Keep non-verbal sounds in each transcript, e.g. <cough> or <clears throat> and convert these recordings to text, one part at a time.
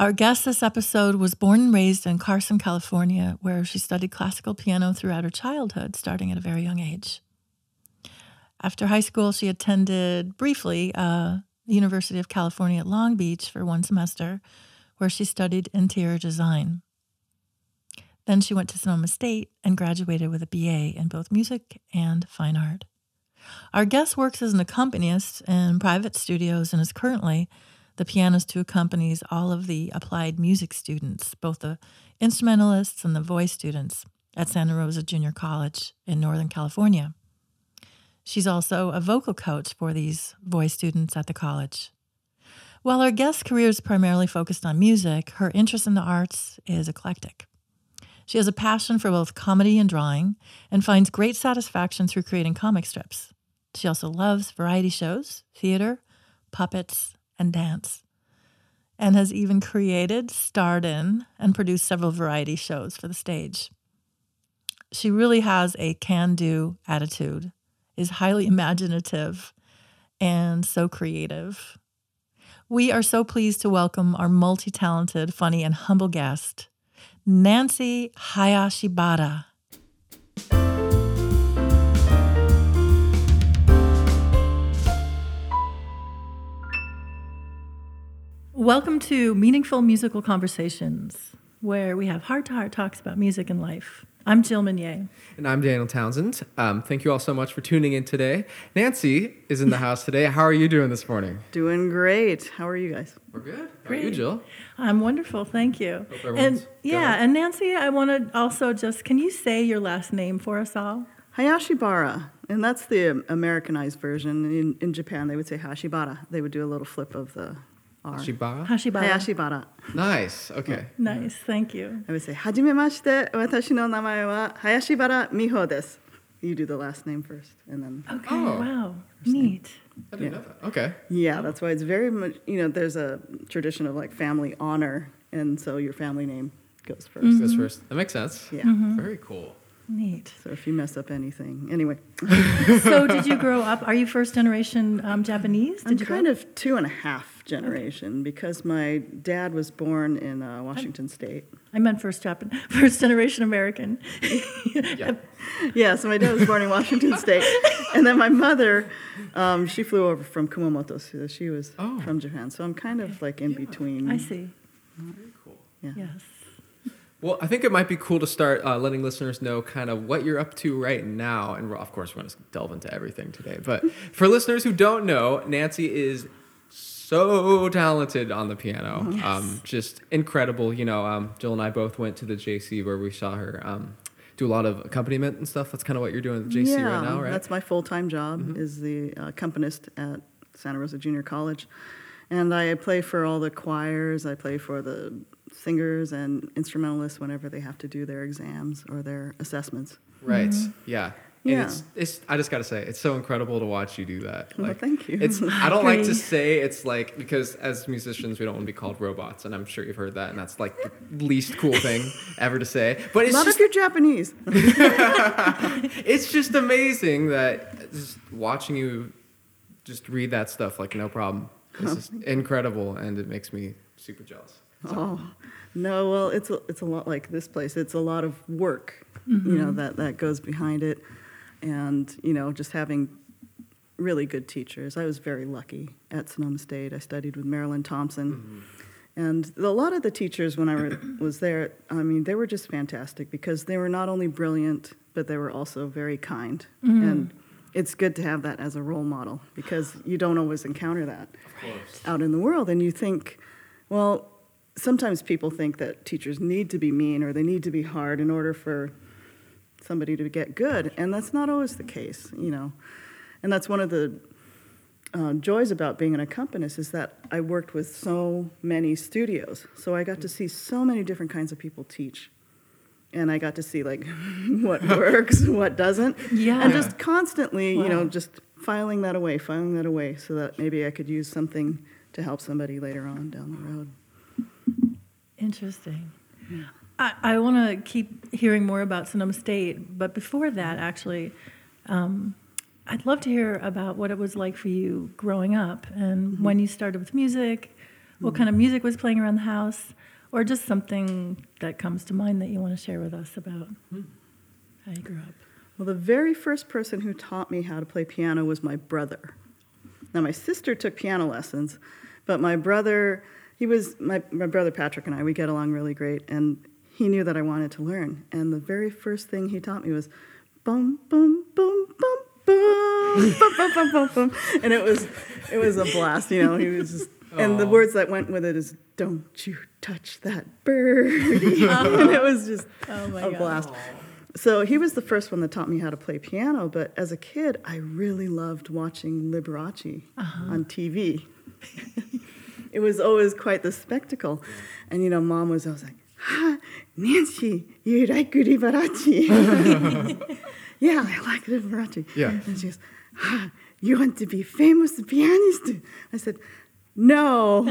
Our guest this episode was born and raised in Carson, California, where she studied classical piano throughout her childhood, starting at a very young age. After high school, she attended briefly uh, the University of California at Long Beach for one semester, where she studied interior design. Then she went to Sonoma State and graduated with a BA in both music and fine art. Our guest works as an accompanist in private studios and is currently the pianist who accompanies all of the applied music students, both the instrumentalists and the voice students at Santa Rosa Junior College in Northern California. She's also a vocal coach for these voice students at the college. While our guest's career is primarily focused on music, her interest in the arts is eclectic. She has a passion for both comedy and drawing and finds great satisfaction through creating comic strips. She also loves variety shows, theater, puppets, and dance, and has even created, starred in, and produced several variety shows for the stage. She really has a can do attitude, is highly imaginative, and so creative. We are so pleased to welcome our multi talented, funny, and humble guest, Nancy Hayashibara. Welcome to Meaningful Musical Conversations, where we have heart to heart talks about music and life. I'm Jill Meunier. And I'm Daniel Townsend. Um, thank you all so much for tuning in today. Nancy is in the house today. How are you doing this morning? Doing great. How are you guys? We're good. How Great. are you, Jill? I'm wonderful, thank you. Hope everyone's And yeah, good. and Nancy, I want to also just can you say your last name for us all? Hayashibara, and that's the Americanized version. In, in Japan, they would say Hashibara. They would do a little flip of the are Hashibara? Hashibara. Hayashibara. Nice. Okay. Nice. Thank you. I would say, Hajimemashite, watashi no namae wa Hayashibara Miho desu. You do the last name first, and then. Okay. Oh, wow. Neat. I didn't yeah. know that. Okay. Yeah, oh. that's why it's very much. You know, there's a tradition of like family honor, and so your family name goes 1st mm-hmm. Goes first. That makes sense. Yeah. Mm-hmm. Very cool. Neat. So if you mess up anything, anyway. <laughs> so did you grow up? Are you first generation um, Japanese? Did I'm you kind of two and a half generation because my dad was born in uh, Washington State. I meant first Japan, <laughs> first generation American. Yeah. <laughs> Yeah, so my dad was born in Washington State, and then my mother, um, she flew over from Kumamoto, so she was Oh. from Japan. So I'm kind of like in between. I see. Very cool. Yeah. Yes. Well, I think it might be cool to start uh, letting listeners know kind of what you're up to right now. And we're, of course, we're going to delve into everything today. But for listeners who don't know, Nancy is so talented on the piano. Um, just incredible. You know, um, Jill and I both went to the JC where we saw her um, do a lot of accompaniment and stuff. That's kind of what you're doing at the JC yeah, right now, right? Mm-hmm. that's my full time job. Is the uh, accompanist at Santa Rosa Junior College, and I play for all the choirs. I play for the singers and instrumentalists whenever they have to do their exams or their assessments. Right. Yeah. And Yeah. it's, it's I just gotta say, it's so incredible to watch you do that. Well, thank you. It's <laughs> I don't like to say it's like because as musicians we don't want to be called robots, and I'm sure you've heard that, and that's like the least cool thing <laughs> ever to say. But it's Not just if you're Japanese. <laughs> it's just amazing that just watching you just read that stuff like no problem. It's just oh, incredible, and it makes me super jealous. Oh no, well, it's a, it's a lot like this place. It's a lot of work, you know, mm-hmm. that that goes behind it, and you know, just having really good teachers. I was very lucky at Sonoma State. I studied with Marilyn Thompson, mm-hmm. and a lot of the teachers when I were, was there, I mean, they were just fantastic because they were not only brilliant, but they were also very kind, mm-hmm. and it's good to have that as a role model because you don't always encounter that out in the world. And you think well sometimes people think that teachers need to be mean or they need to be hard in order for somebody to get good and that's not always the case you know. And that's one of the uh, joys about being an accompanist is that i worked with so many studios so i got to see so many different kinds of people teach. And i got to see like <laughs> what <laughs> works what doesn't. Yeah. and just constantly you know just filing that away filing that away so that maybe i could use something to help somebody later on down the road. Interesting. I, I want to keep hearing more about Sonoma State, but before that, actually, um, I'd love to hear about what it was like for you growing up and mm-hmm. when you started with music, what mm. kind of music was playing around the house, or just something that comes to mind that you want to share with us about hmm. how you grew up. Well, the very first person who taught me how to play piano was my brother. Now, my sister took piano lessons, but my brother, he was, my, my brother Patrick and I, we get along really great, and he knew that I wanted to learn. And the very first thing he taught me was boom, boom, boom, boom, boom, <laughs> boom, boom, boom, boom, boom. And it was, it was a blast, you know, he was just, and the words that went with it is, don't you touch that bird. <laughs> and it was just Oh my a God. blast. So he was the first one that taught me how to play piano, but as a kid, I really loved watching Liberace uh-huh. on TV. <laughs> it was always quite the spectacle. And, you know, mom was always like, ah, Nancy, you like Liberace? <laughs> yeah, I like Liberace. Yeah. And she goes, ah, you want to be famous pianist? I said, no,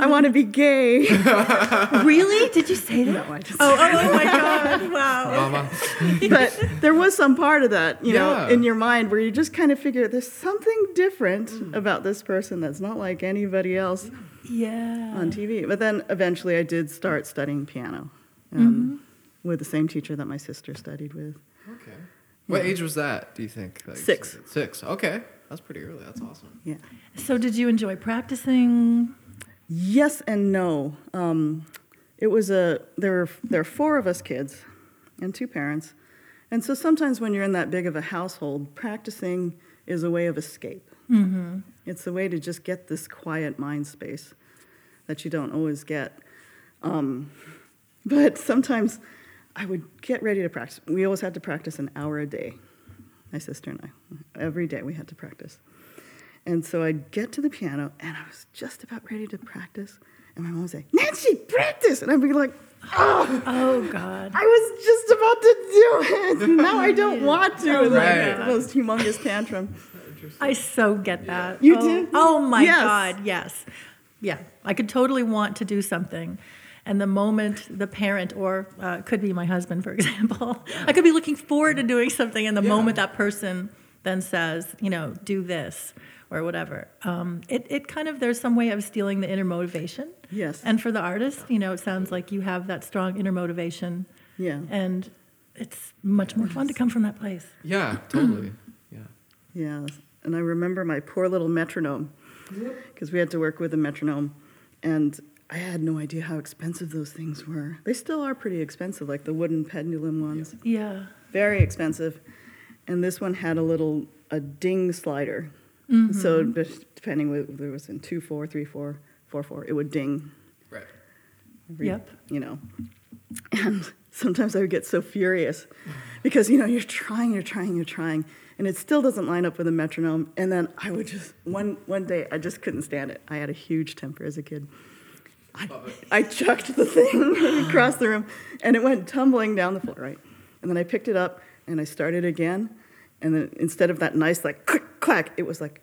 I want to be gay. <laughs> really? Did you say that? No, I just Oh, oh, oh my God! Wow. Mama. <laughs> but there was some part of that, you know, in your mind where you just kind of figure there's something different about this person that's not like anybody else Yeah. on TV. But then eventually I did start studying piano um, with the same teacher that my sister studied with. Okay. What age was that? Do you think? Like, Six. Six. Okay, that's pretty early. That's awesome. Yeah. So, did you enjoy practicing? Yes and no. Um, it was a there were there are four of us kids, and two parents, and so sometimes when you're in that big of a household, practicing is a way of escape. Mm-hmm. It's a way to just get this quiet mind space that you don't always get. Um, but sometimes I would get ready to practice. We always had to practice an hour a day, my sister and I. Every day we had to practice. And so I'd get to the piano and I was just about ready to practice. And my mom would say, Nancy, practice! And I'd be like, oh, Oh God. I was just about to do it. <laughs> Now I don't want to. Oh and my the most humongous tantrum. I so get that. You oh, do? Oh my Yes. God, yes. Yeah. I could totally want to do something. And the moment the parent, or uh, could be my husband, for <laughs> example, I could be looking forward to doing something, and the Yeah. moment that person then says, you know, do this or whatever, um, it, it kind of, there's some way of stealing the inner motivation. Yes. And for the artist, you know, it sounds like you have that strong inner motivation, Yeah. and it's much more fun to come from that place. Yeah, totally. <clears throat> Yeah. Yeah, and I remember my poor little metronome because we had to work with a metronome, and I had no idea how expensive those things were. They still are pretty expensive, like the wooden pendulum ones, Yeah. very expensive. And this one had a little a ding slider, Mm-hmm. so depending whether it was in two four, three four, four four, it would ding. Right. every- Yep. You know, and sometimes I would get so furious because you know you're trying, you're trying, you're trying, and it still doesn't line up with a metronome. And then I would just one one day I just couldn't stand it. I had a huge temper as a kid. I, I chucked the thing <laughs> across the room, and it went tumbling down the floor. Right, and then I picked it up and I started again, and then instead of that nice like click clack, it was like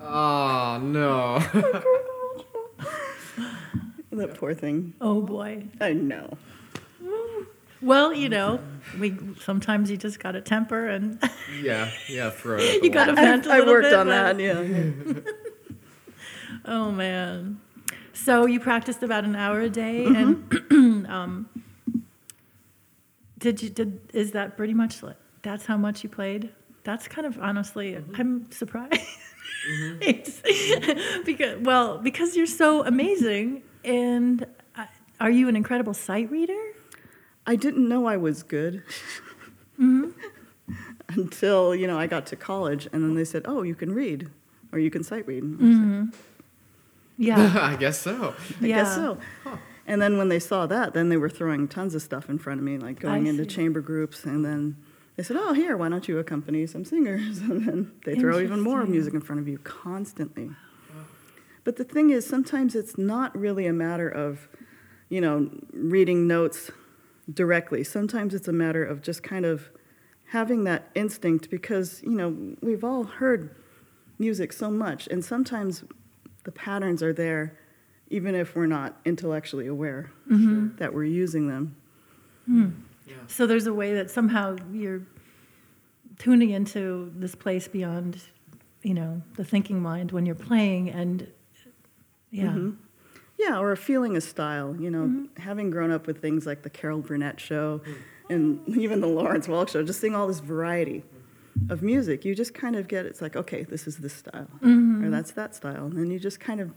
Oh no. <laughs> that poor thing. Oh boy. I know. Well, you know, we sometimes you just got a temper and <laughs> yeah. Yeah. Throw it. at You gotta vent a I little worked bit, on but- that. Yeah. yeah. <laughs> oh man. So you practiced about an hour a day, Mm-hmm. and <clears throat> um, did you did is that pretty much like, that's how much you played? That's kind of honestly, Mm-hmm. I'm surprised. <laughs> because well, because you're so amazing, and uh, are you an incredible sight reader? I didn't know I was good <laughs> Mm-hmm. until you know I got to college, and then they said, "Oh, you can read, or you can sight read." Mm-hmm. said, Yeah, <laughs> I guess so. I yeah. guess so. And then when they saw that, then they were throwing tons of stuff in front of me, like going I into see. chamber groups, and then they said, "Oh, here, why don't you accompany some singers?" <laughs> And then they throw even more music in front of you constantly. But the thing is, sometimes it's not really a matter of, you know, reading notes directly. Sometimes it's a matter of just kind of having that instinct because, you know, we've all heard music so much, and sometimes the patterns are there even if we're not intellectually aware mm-hmm. that we're using them. Hmm. Yeah. So there's a way that somehow you're tuning into this place beyond, you know, the thinking mind when you're playing, and Yeah. Mm-hmm. Yeah, or a feeling of style. You know, mm-hmm. having grown up with things like the Carol Burnett show and <laughs> even the Lawrence Welk show, just seeing all this variety of music, you just kind of get it's like, okay, this is this style, mm-hmm. or that's that style, and then you just kind of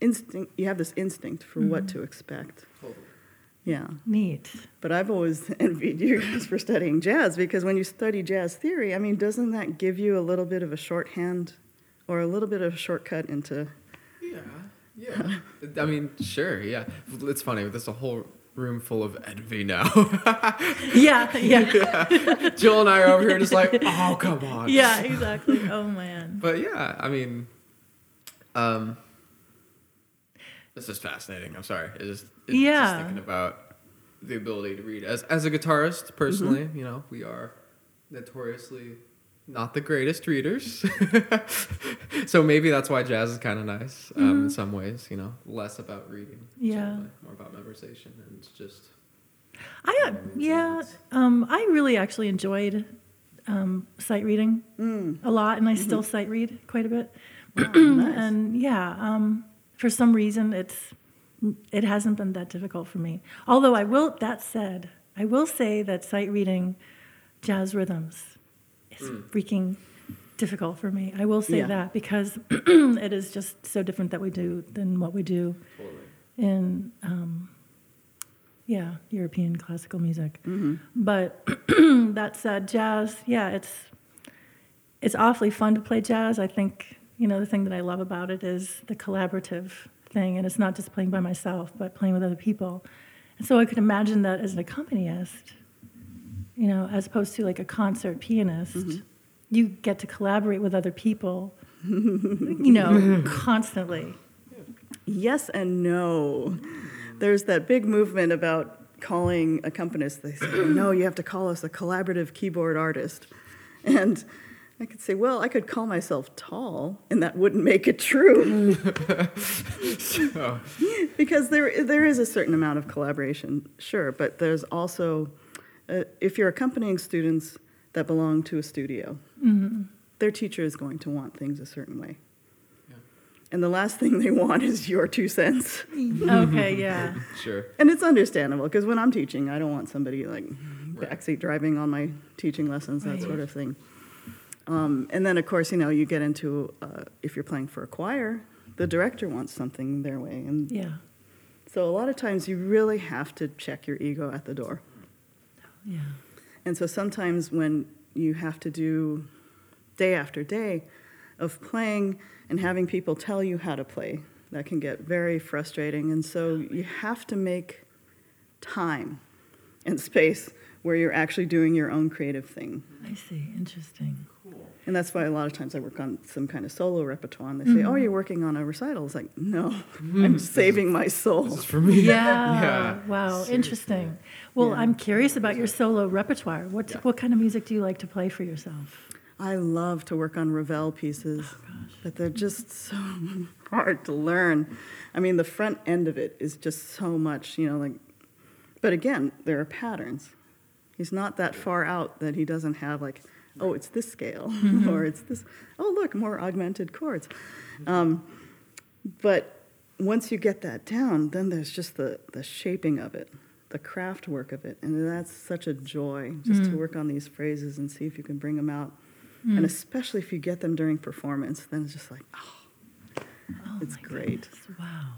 instinct. You have this instinct for what mm-hmm. to expect. Yeah, Neat. but I've always <laughs> envied you guys for studying jazz because when you study jazz theory, I mean, doesn't that give you a little bit of a shorthand or a little bit of a shortcut into Yeah, yeah. <laughs> I mean, sure, yeah. It's funny. There's a whole room full of envy now. <laughs> Yeah, <laughs> yeah, Joel and I are over here just like, oh, come on. yeah, exactly. Oh man. But yeah, I mean, um, this is fascinating. I'm sorry. It's just, it's Yeah. just thinking about the ability to read. As as a guitarist, personally, you know, we are notoriously not the greatest readers. <laughs> so maybe that's why jazz is kind of nice um, in some ways. You know, less about reading, Yeah. certainly, more about memorization, and it's just I uh, yeah, um, I really actually enjoyed um, sight reading a lot, and I still sight read quite a bit. <clears throat> and yeah, um, for some reason, it's it hasn't been that difficult for me. Although I will, that said, I will say that sight reading jazz rhythms is freaking difficult for me. I will say Yeah. that because <clears throat> it is just so different that we do than what we do totally. in um, yeah European classical music. But <clears throat> that said, jazz, yeah, it's it's awfully fun to play jazz. I think you know the thing that I love about it is the collaborative thing, and it's not just playing by myself, but playing with other people. And so I could imagine that as an accompanist, you know, as opposed to like a concert pianist, mm-hmm. you get to collaborate with other people, <laughs> you know, constantly. Yes and no. There's that big movement about calling accompanists. They say, oh, no, you have to call us a collaborative keyboard artist. And I could say, well, I could call myself tall, and that wouldn't make it true. <laughs> So, <laughs> because there, there is a certain amount of collaboration, sure, but there's also, uh, if you're accompanying students that belong to a studio, their teacher is going to want things a certain way. Yeah. And the last thing they want is your two cents. <laughs> Okay, yeah. <laughs> sure. And it's understandable because when I'm teaching, I don't want somebody like backseat driving on my teaching lessons, that Right. sort of thing. Um, and then, of course, you know, you get into uh, if you're playing for a choir, the director wants something their way. And Yeah. so a lot of times you really have to check your ego at the door. Yeah. And so sometimes when you have to do day after day of playing and having people tell you how to play, that can get very frustrating. And so you have to make time and space where you're actually doing your own creative thing. I see. Interesting. And that's why a lot of times I work on some kind of solo repertoire and they say, Oh, mm-hmm. you're working on a recital. It's like, No, mm-hmm. I'm saving my soul. This is for me. Yeah. <laughs> yeah. Wow. Interesting. Well, Yeah. I'm curious about your solo repertoire. What Yeah. what kind of music do you like to play for yourself? I love to work on Ravel pieces, Oh, but they're just so <laughs> hard to learn. I mean, the front end of it is just so much, you know, like, but again, there are patterns. He's not that far out that he doesn't have, like, oh, it's this scale, <laughs> Mm-hmm. or it's this, oh, look, more augmented chords. Um, but once you get that down, then there's just the, the shaping of it, the craft work of it. And that's such a joy just Mm. to work on these phrases and see if you can bring them out. And especially if you get them during performance, then it's just like, oh, Oh, It's great. goodness, Wow.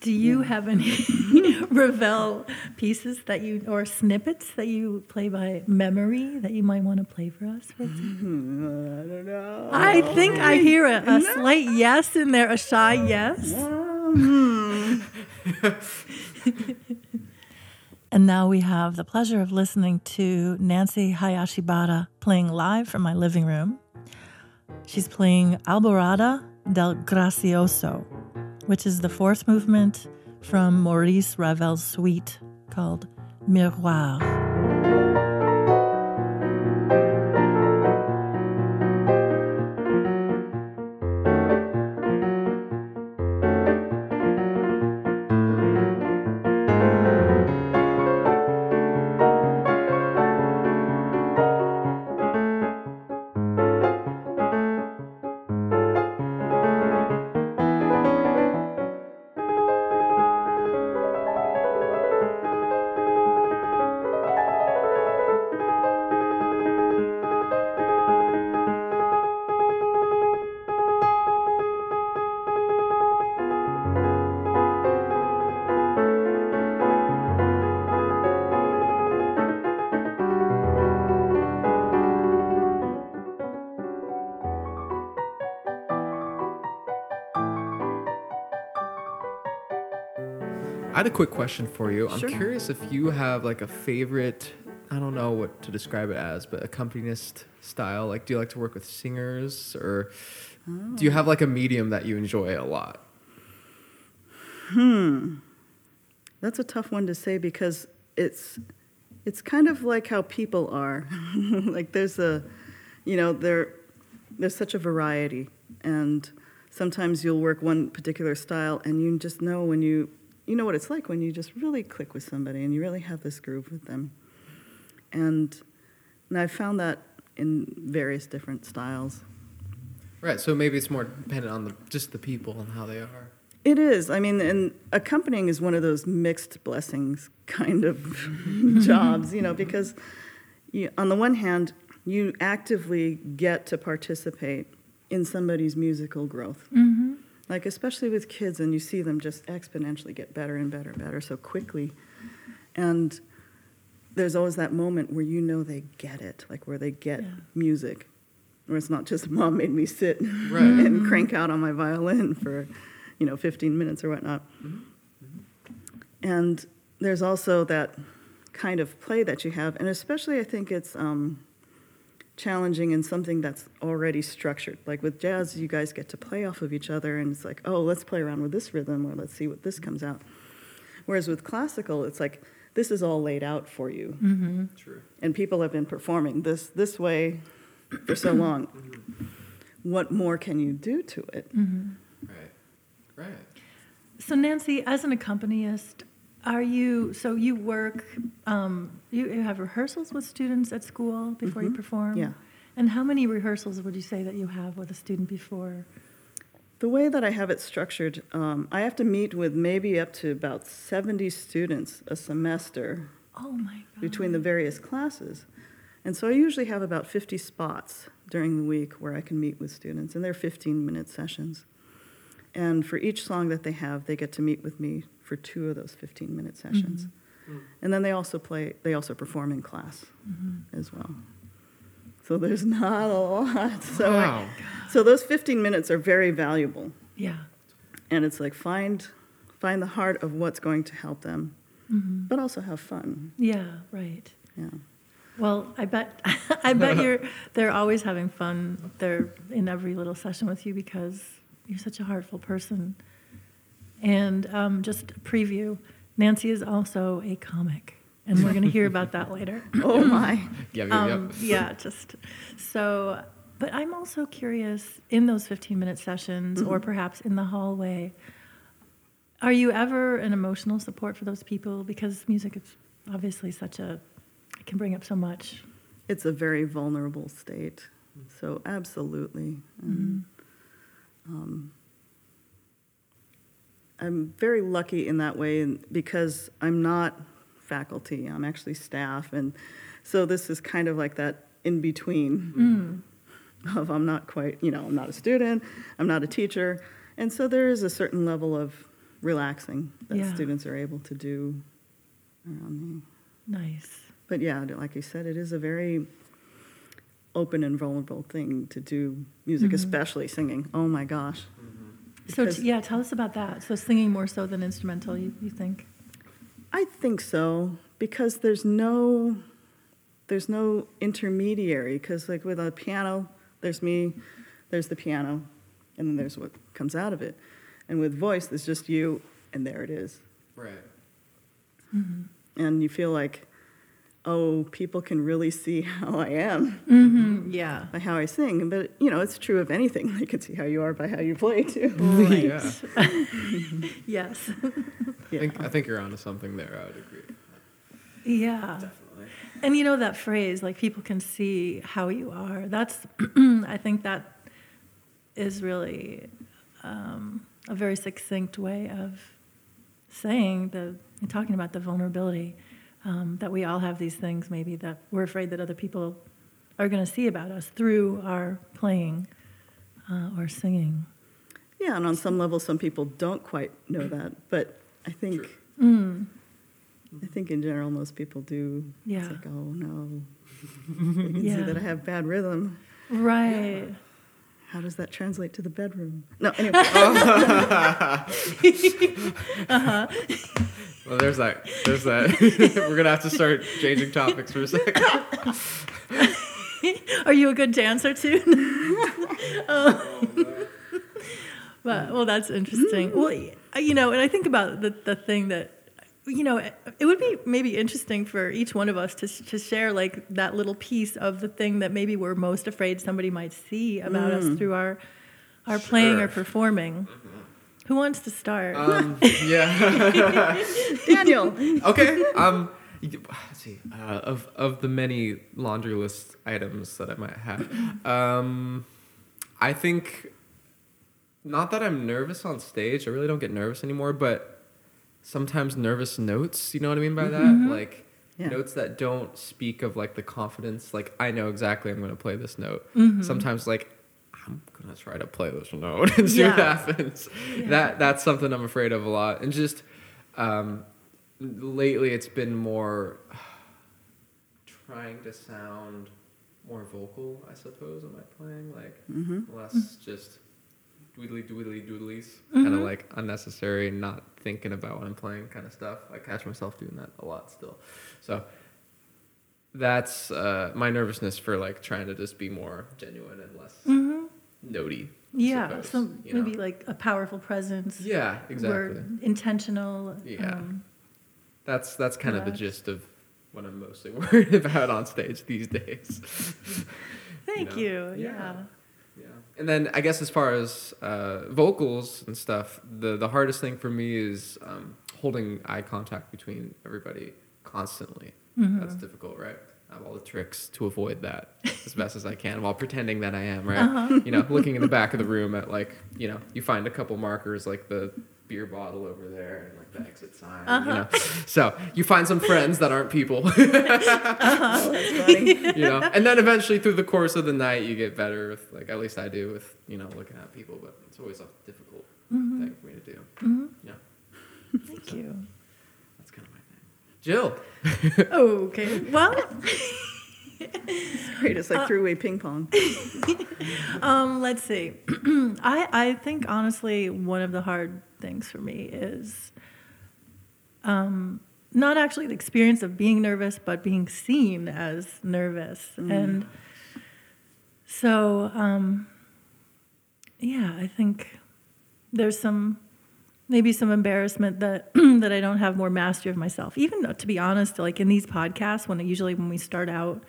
Do you have any <laughs> Ravel pieces that you or snippets that you play by memory that you might want to play for us? <laughs> I don't know. I think I hear a, a slight yes in there, a shy yes. Um, <laughs> And now we have the pleasure of listening to Nancy Hayashibara playing live from my living room. She's playing Alborada del Gracioso, which is the fourth movement from Maurice Ravel's suite called Miroir. Quick question for you. I'm curious if you have like a favorite, I don't know what to describe it as, but accompanist style. Like, do you like to work with singers or do you have like a medium that you enjoy a lot? Hmm, that's a tough one to say because it's it's kind of like how people are. <laughs> like there's a you know, there there's such a variety and sometimes you'll work one particular style and you just know when you you know what it's like when you just really click with somebody and you really have this groove with them. And and I've found that in various different styles. Right. So maybe it's more dependent on the just the people and how they are. It is. I mean, and accompanying is one of those mixed blessings <laughs> kind of <laughs> jobs, you know, because you, on the one hand, you actively get to participate in somebody's musical growth. Mm-hmm. Like, especially with kids, and you see them just exponentially get better and better and better so quickly. And there's always that moment where you know they get it, like where they get Yeah. music, where it's not just <laughs> mom made me sit Right. and crank out on my violin for, you know, 15 minutes or whatnot. And there's also that kind of play that you have, and especially I think it's um, challenging in something that's already structured. Like with jazz, you guys get to play off of each other, and it's like, oh, let's play around with this rhythm, or let's see what this comes out. Whereas with classical, it's like this is all laid out for you, Mm-hmm. True. and people have been performing this this way for so <coughs> long. What more can you do to it? Mm-hmm. Right. Right. So Nancy, as an accompanist, are you so you work um, you, you have rehearsals with students at school before you Mhm. perform? Yeah. And how many rehearsals would you say that you have with a student before? The way that I have it structured, um, I have to meet with maybe up to about 70 students a semester Oh my god. between the various classes. And so I usually have about 50 spots during the week where I can meet with students, and they're 15 minute sessions. And for each song that they have, they get to meet with me for two of those 15 minute mm-hmm. sessions. Mm. And then they also play, they also perform in class mm-hmm. as well. So there's <laughs> not a lot. So, I- wow. so those 15 minutes are very valuable. Yeah. And it's like find, find the heart of what's going to help them, hmm but also have fun. Yeah. Right. Yeah. Well, I bet <laughs> I bet you're they're always having fun. They're in every little session with you because you're such a heartful person. And um, just a preview, Nancy is also a comic, and we're going to hear about that later. <laughs> Oh my. Yeah. Yeah. Um, yeah, just so. But I'm also curious in those 15 minute sessions, or perhaps in the hallway. Are you ever an emotional support for those people? Because music is obviously such a, it can bring up so much. It's a very vulnerable state. So absolutely. And, um, I'm very lucky in that way and because I'm not faculty. I'm actually staff, and so this is kind of like that in between Mm. of I'm not quite, you know, I'm not a student, I'm not a teacher, and so there is a certain level of relaxing that Yeah. students are able to do around me. Nice. But yeah, like you said, it is a very open and vulnerable thing to do music, Mhm. especially singing. Oh my gosh. So, t- yeah, tell us about that. So, singing more so than instrumental, you, you think? I think so because there's no there's no intermediary because like with a piano, there's me, there's the piano, and then there's what comes out of it. And with voice, there's just you, and there it is. Right. Mm-hmm. And you feel like, oh, people can really see how I am Mm-hmm. Yeah. by how I sing. But you know, it's true of anything. <laughs> They can see how you are by how you play too. <laughs> Yeah. <laughs> Yes. I think I think you're onto something there. I would agree. yeah. Definitely. And you know that phrase, like people can see how you are. That's, <clears throat> I think that is really um, a very succinct way of saying the, talking about the vulnerability um, that we all have these things maybe that we're afraid that other people are going to see about us through our playing uh, or singing. Yeah, and on some level, some people don't quite know that, but I think True. Mm. I think in general most people do. Yeah. It's like, oh no, <laughs> they can Yeah. see that I have bad rhythm. Right. How does that translate to the bedroom? No, anyway. <laughs> <laughs> Well, there's that. There's that. <laughs> <laughs> We're gonna have to start changing topics for a second. <laughs> Are you a good dancer too? Oh. but well, that's interesting. Well, you know, and I think about the the thing that you know, it, it would be maybe interesting for each one of us to to share like that little piece of the thing that maybe we're most afraid somebody might see about us mm. through our our playing or Sure. performing. Mm-hmm. Who wants to start? Um, <laughs> yeah. <laughs> Daniel. okay. Um, <sighs> see. Uh, of of the many laundry list items that I might have, um, I think not that I'm nervous on stage. I really don't get nervous anymore, but sometimes nervous notes. You know what I mean by that? Like Yeah. notes that don't speak of like the confidence. Like I know exactly I'm going to play this note. Sometimes like. I'm gonna try to play this note <laughs> and see what Yeah. happens. That that's something I'm afraid of a lot, and just um, lately it's been more <sighs> trying to sound more vocal, I suppose, am I playing? Like less just doodly doodly doodlies, kind of like unnecessary, not thinking about what I'm playing kind of stuff. I catch myself doing that a lot still. So that's uh, my nervousness for like trying to just be more genuine and less notey. Yeah, suppose, so you know? maybe like a powerful presence. Yeah, exactly. Intentional. Yeah. um, That's that's kind of the gist of what I'm mostly <laughs> worried about on stage these days. <laughs> thank know? you. Yeah. Yeah. Yeah. And then I guess as far as uh, vocals and stuff, the the hardest thing for me is um, holding eye contact between everybody constantly. Mm-hmm. That's difficult, right? I have all the tricks to avoid that as best as I can while pretending that I am, right? Uh-huh. You know, looking in the back of the room at like, you know, you find a couple markers like the beer bottle over there and like the exit sign, you Uh-huh. know. So you find some friends that aren't people, <laughs> that's you know, and then eventually through the course of the night you get better with like at least I do with you know looking at people, but it's always a difficult Mm-hmm. thing for me to do. Yeah, Thank you. that's kind of my thing. Jill, <laughs> Okay. Well, Great. It's like three-way ping pong. <laughs> um, let's see. <clears throat> I I think honestly one of the hard things for me is um, not actually the experience of being nervous, but being seen as nervous. And so, um, yeah, I think there's some maybe some embarrassment that <clears throat> that I don't have more mastery of myself. Even though, to be honest, like in these podcasts, when usually when we start out,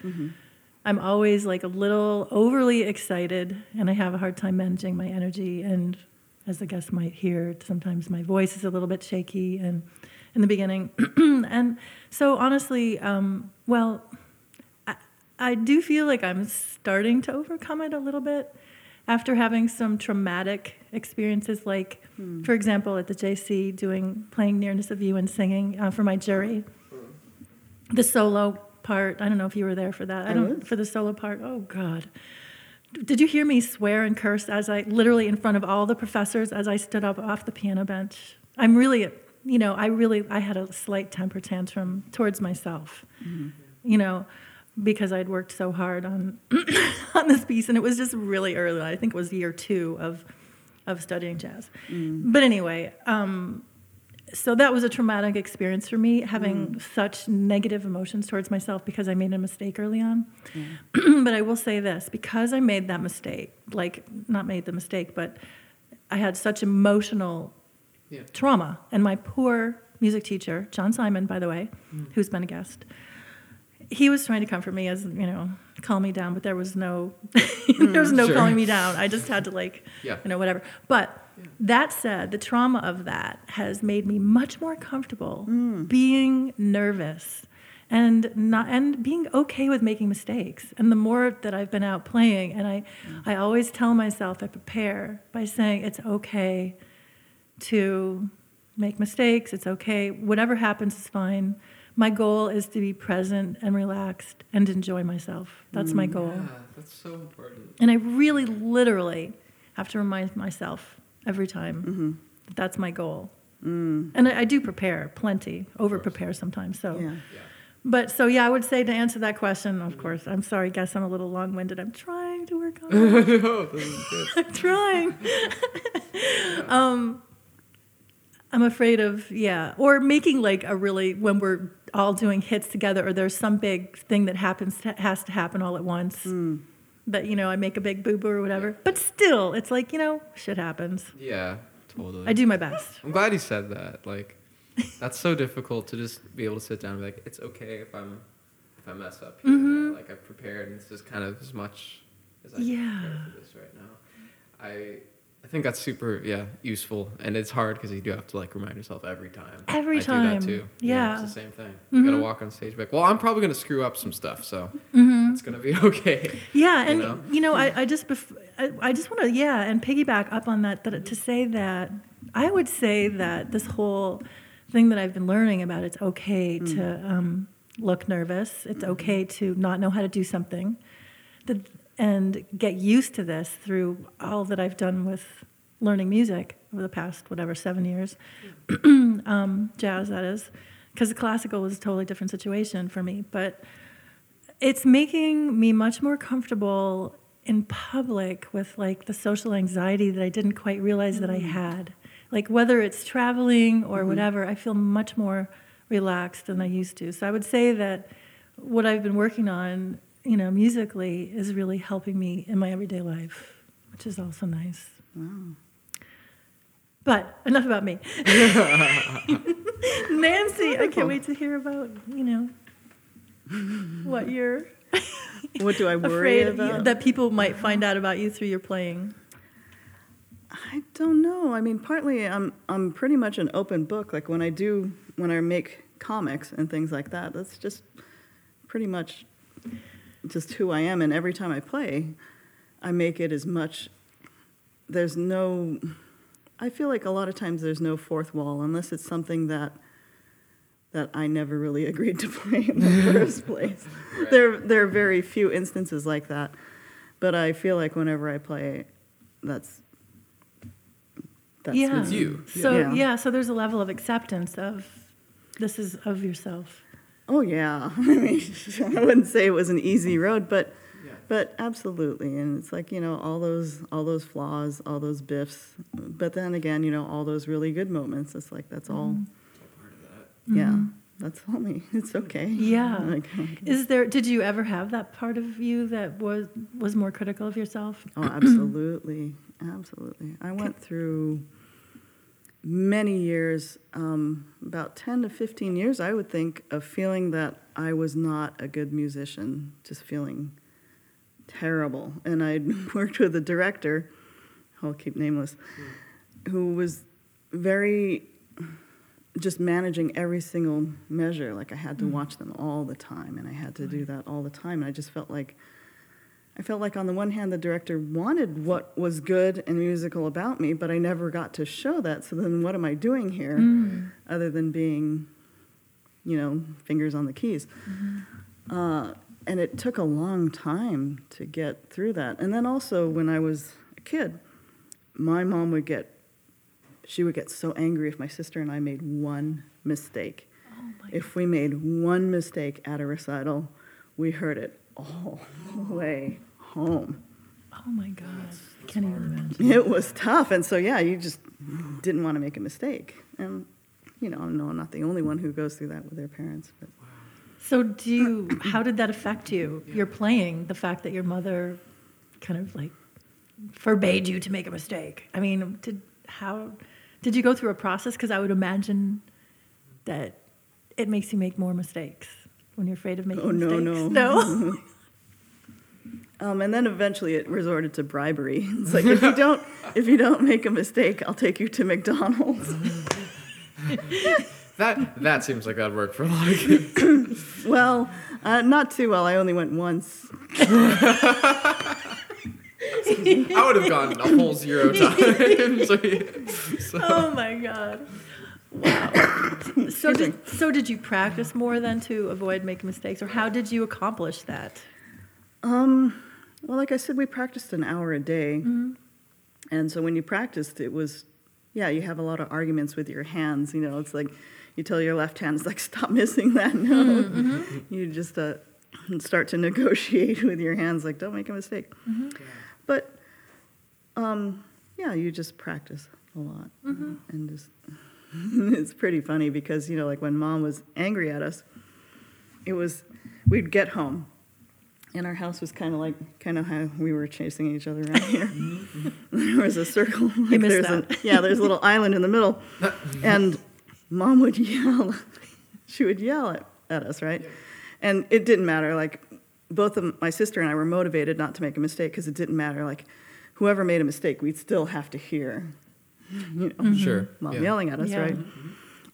I'm always like a little overly excited, and I have a hard time managing my energy. And as the guests might hear, sometimes my voice is a little bit shaky, and in the beginning, <clears throat> and so honestly, um, well, I, I do feel like I'm starting to overcome it a little bit after having some traumatic experiences, like, for example, at the JC, doing playing Nearness of You and singing uh, for my jury. The solo part, I don't know if you were there for that. I I don't was. for the solo part. Oh God. Did you hear me swear and curse as I literally in front of all the professors as I stood up off the piano bench? I'm really, you know, I really I had a slight temper tantrum towards myself. You know, because I'd worked so hard on <coughs> on this piece and it was just really early. I think it was year 2 of of studying jazz. Mm. But anyway, um so that was a traumatic experience for me having mm. such negative emotions towards myself because I made a mistake early on. <clears throat> but I will say this because I made that mistake, like not made the mistake, but I had such emotional Yeah. trauma. And my poor music teacher, John Simon, by the way, mm. who's been a guest, he was trying to comfort me as, you know, calm me down, but there was no <laughs> there was mm, no Sure. calming me down. I just had to like Yeah. you know, whatever. But that said, the trauma of that has made me much more comfortable mm. being nervous and not and being okay with making mistakes. And the more that I've been out playing, and I, I always tell myself I prepare by saying it's okay to make mistakes. It's okay. Whatever happens is fine. My goal is to be present and relaxed and enjoy myself. That's my mm, goal. yeah, that's so important. And I really literally have to remind myself every time mm-hmm. that that's my goal. Mm. And I, I do prepare plenty, over prepare sometimes. So, Yeah. Yeah. but so yeah, I would say to answer that question, of course, I'm sorry, guess I'm a little long winded. I'm trying to work on <laughs> it. no, this is good. <laughs> I'm trying. <laughs> um, I'm afraid of yeah, or making like a really when we're all doing hits together, or there's some big thing that happens has to happen all at once. Hmm. That you know, I make a big boo boo or whatever. But still, it's like you know, shit happens. Yeah, totally. I do my best. I'm glad you said that. Like, that's so difficult to just be able to sit down and be like, it's okay if I'm if I mess up here. there." Like I've prepared, and it's just kind of as much as I can prepare for this right now. I I think that's super yeah useful, and it's hard because you do have to like remind yourself every time. Every I time. do that too. Yeah. it's the same thing. You gotta mm-hmm. walk on stage, like, well, I'm probably gonna screw up some stuff, so mm-hmm. it's gonna be <laughs> okay. Yeah, You and know? you know, I, I just bef- I, I just want to yeah, and piggyback up on that, that to say that I would say that this whole thing that I've been learning about it's okay mm. to um, look nervous. It's mm-hmm. okay to not know how to do something, that, and get used to this through all that I've done with learning music over the past whatever seven years, <clears throat> um, jazz that is, because the classical was a totally different situation for me, but it's making me much more comfortable in public with like the social anxiety that I didn't quite realize that I had. Like whether it's traveling or whatever, I feel much more relaxed than I used to. So I would say that what I've been working on, you know, musically is really helping me in my everyday life, which is also nice. Wow. But enough about me. <laughs> Nancy, I can't wait to hear about, you know, what you're <laughs> What do I worry afraid about? that people might find out about you through your playing. I don't know. I mean, partly I'm I'm pretty much an open book. Like when I do when I make comics and things like that, that's just pretty much just who I am. And every time I play, I make it as much. There's no. I feel like a lot of times there's no fourth wall unless it's something that that I never really <laughs> agreed to play in the first <laughs> place. Right. There there are very few instances like that, but I feel like whenever I play, that's that's yeah. It's you. So Yeah. yeah. so there's a level of acceptance of this is of yourself. Oh yeah, <laughs> I mean, I wouldn't say it was an easy road, but Yeah. but absolutely, and it's like you know all those all those flaws, all those biffs, but then again, you know all those really good moments. It's like that's all. It's all part of that. Yeah, mm-hmm. that's all me. <laughs> It's okay. Yeah. <laughs> Like, Is there did you ever have that part of you that was was more critical of yourself? oh, absolutely, absolutely. I went through many years, um, about ten to fifteen years, I would think, of feeling that I was not a good musician, just feeling terrible. And I <laughs> worked with a director, I'll keep nameless, who was very just managing every single measure. Like I had to watch them all the time, and I had to do that all the time. And I just felt like I felt like on the one hand the director wanted what was good and musical about me, but I never got to show that. So then what am I doing here other than being, you know, fingers on the keys? Uh, and it took a long time to get through that. And then also when I was a kid, my mom would get she would get so angry if my sister and I made one mistake. If we made one mistake at a recital, we heard it all <laughs> the way home. Oh my god. I can't even imagine. It was tough, and so yeah, you just didn't want to make a mistake. And you know, no, I'm not the only one who goes through that with their parents. But So do you how did that affect you? Your playing, the fact that your mother kind of like forbade you to make a mistake. I mean, did how did you go through a process because I would imagine that it makes you make more mistakes when you're afraid of making Oh, no, mistakes. no. <laughs> No. <laughs> um, and then eventually it resorted to bribery. <laughs> It's like if you don't if you don't make a mistake, I'll take you to McDonald's. That that seems like that'd work for a lot of <laughs> kids. well, uh, not too well. I only went once. I would have gone a whole zero <laughs> times. so. So- oh my god. Wow. so did so did you practice more then to avoid making mistakes or how did you accomplish that? Um, well, like I said, we practiced an hour a day. Mm-hmm. And so when you practiced, it was, yeah, you have a lot of arguments with your hands. You know, it's like you tell your left hand, it's like, <laughs> stop missing that mm-hmm, note. Mm-hmm. You just uh, start to <laughs> negotiate with your hands, like, don't make a mistake. But, um, yeah, you just practice a lot and just <laughs> it's pretty funny because you know, like when mom was angry at us, it was we'd get home, and our house was kind of like kind of how we were chasing each other around here. <laughs> there was a circle. Like missed there's that. A, yeah, there's a little <laughs> island in the middle, and mom would <laughs> yell. she would yell at, at us, right? And it didn't matter. Like both of my sister and I were motivated not to make a mistake because it didn't matter. Like whoever made a mistake, we'd still have to hear, you know, mm-hmm. Sure. mom yeah. yelling at us, Yeah. right?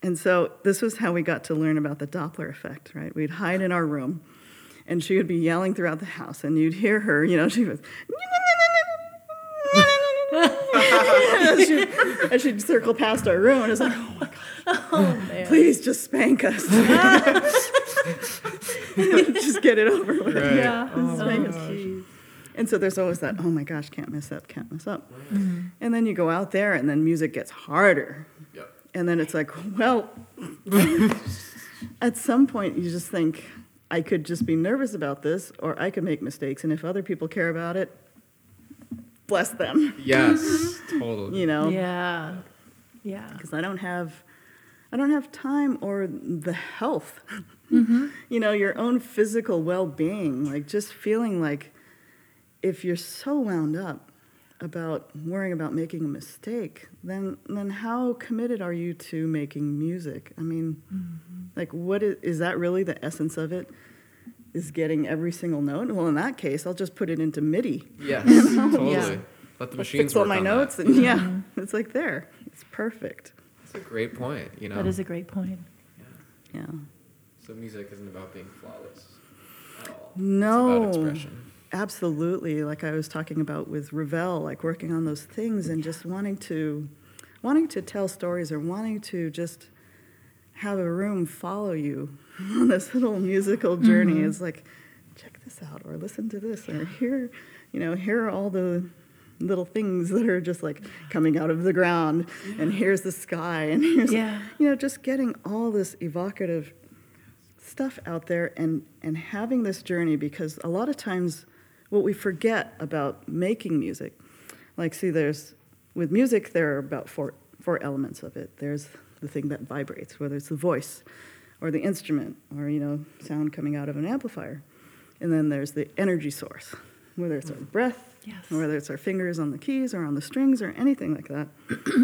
And so this was how we got to learn about the Doppler effect, right? We'd hide in our room, and she would be yelling throughout the house, and you'd hear her, you know, she was. as, she'd, as she'd circle past our room, and it's like, oh my Oh man. please just spank us. <laughs> just get it over with. Right. Yeah. Just oh, spank us. geez. And so there's always that, oh my gosh, can't mess up, can't mess up. Mm-hmm. And then you go out there, and then music gets harder. Yep. And then it's like, well, <laughs> at some point you just think, I could just be nervous about this, or I could make mistakes. And if other people care about it, bless them, Yes, <laughs> totally. you know? Yeah. Yeah. Because I don't have, I don't have time or the health, <laughs> mm-hmm. you know, your own physical well-being. Like just feeling like, if you're so wound up about worrying about making a mistake, then then how committed are you to making music? I mean, mm-hmm. Like what is, is that really the essence of it? Is getting every single note? Well, in that case, I'll just put it into MIDI. Yes, <laughs> totally. Yeah. Let the I'll machines fix all work my on notes, That. and yeah, mm-hmm. it's like there. It's perfect. That's a great point. You know, That is a great point. Yeah. Yeah. So music isn't about being flawless at all. No. It's about expression. Absolutely. Like I was talking about with Ravel, like working on those things and just wanting to wanting to tell stories or wanting to just have a room follow you <laughs> on this little musical journey. Mm-hmm. Is like check this out or listen to this or hear you know hear all the little things that are just like coming out of the ground. And here's the sky. And here's Yeah. you know just getting all this evocative stuff out there and and having this journey because a lot of times what we forget about making music like see there's with music there are about four four elements of it. There's the thing that vibrates whether it's the voice or the instrument or you know sound coming out of an amplifier and then there's the energy source whether it's our mm. breath Yes. or whether it's our fingers on the keys or on the strings or anything like that <clears throat>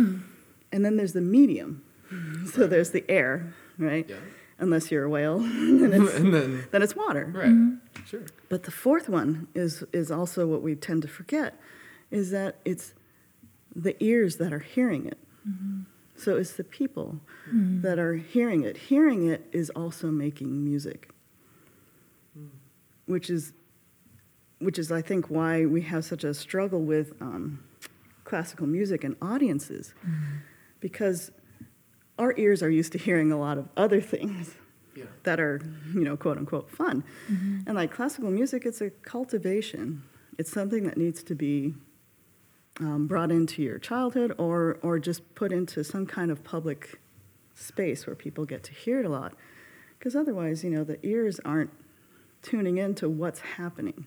and then there's the medium mm-hmm. so there's the air right Yeah. unless you're a whale <laughs> then <laughs> it's, and then, then it's water right. Mm-hmm. Sure. but the fourth one is is also what we tend to forget, is that it's the ears that are hearing it. Mm-hmm. So it's the people hmm. that are hearing it. Hearing it is also making music, hmm. which is which is I think why we have such a struggle with um, classical music and audiences, hmm. because our ears are used to hearing a lot of other things Yeah. that are, you know, quote unquote fun. Mm-hmm. And like classical music, it's a cultivation. It's something that needs to be um, brought into your childhood or, or just put into some kind of public space where people get to hear it a lot. Because otherwise, you know, the ears aren't tuning into what's happening.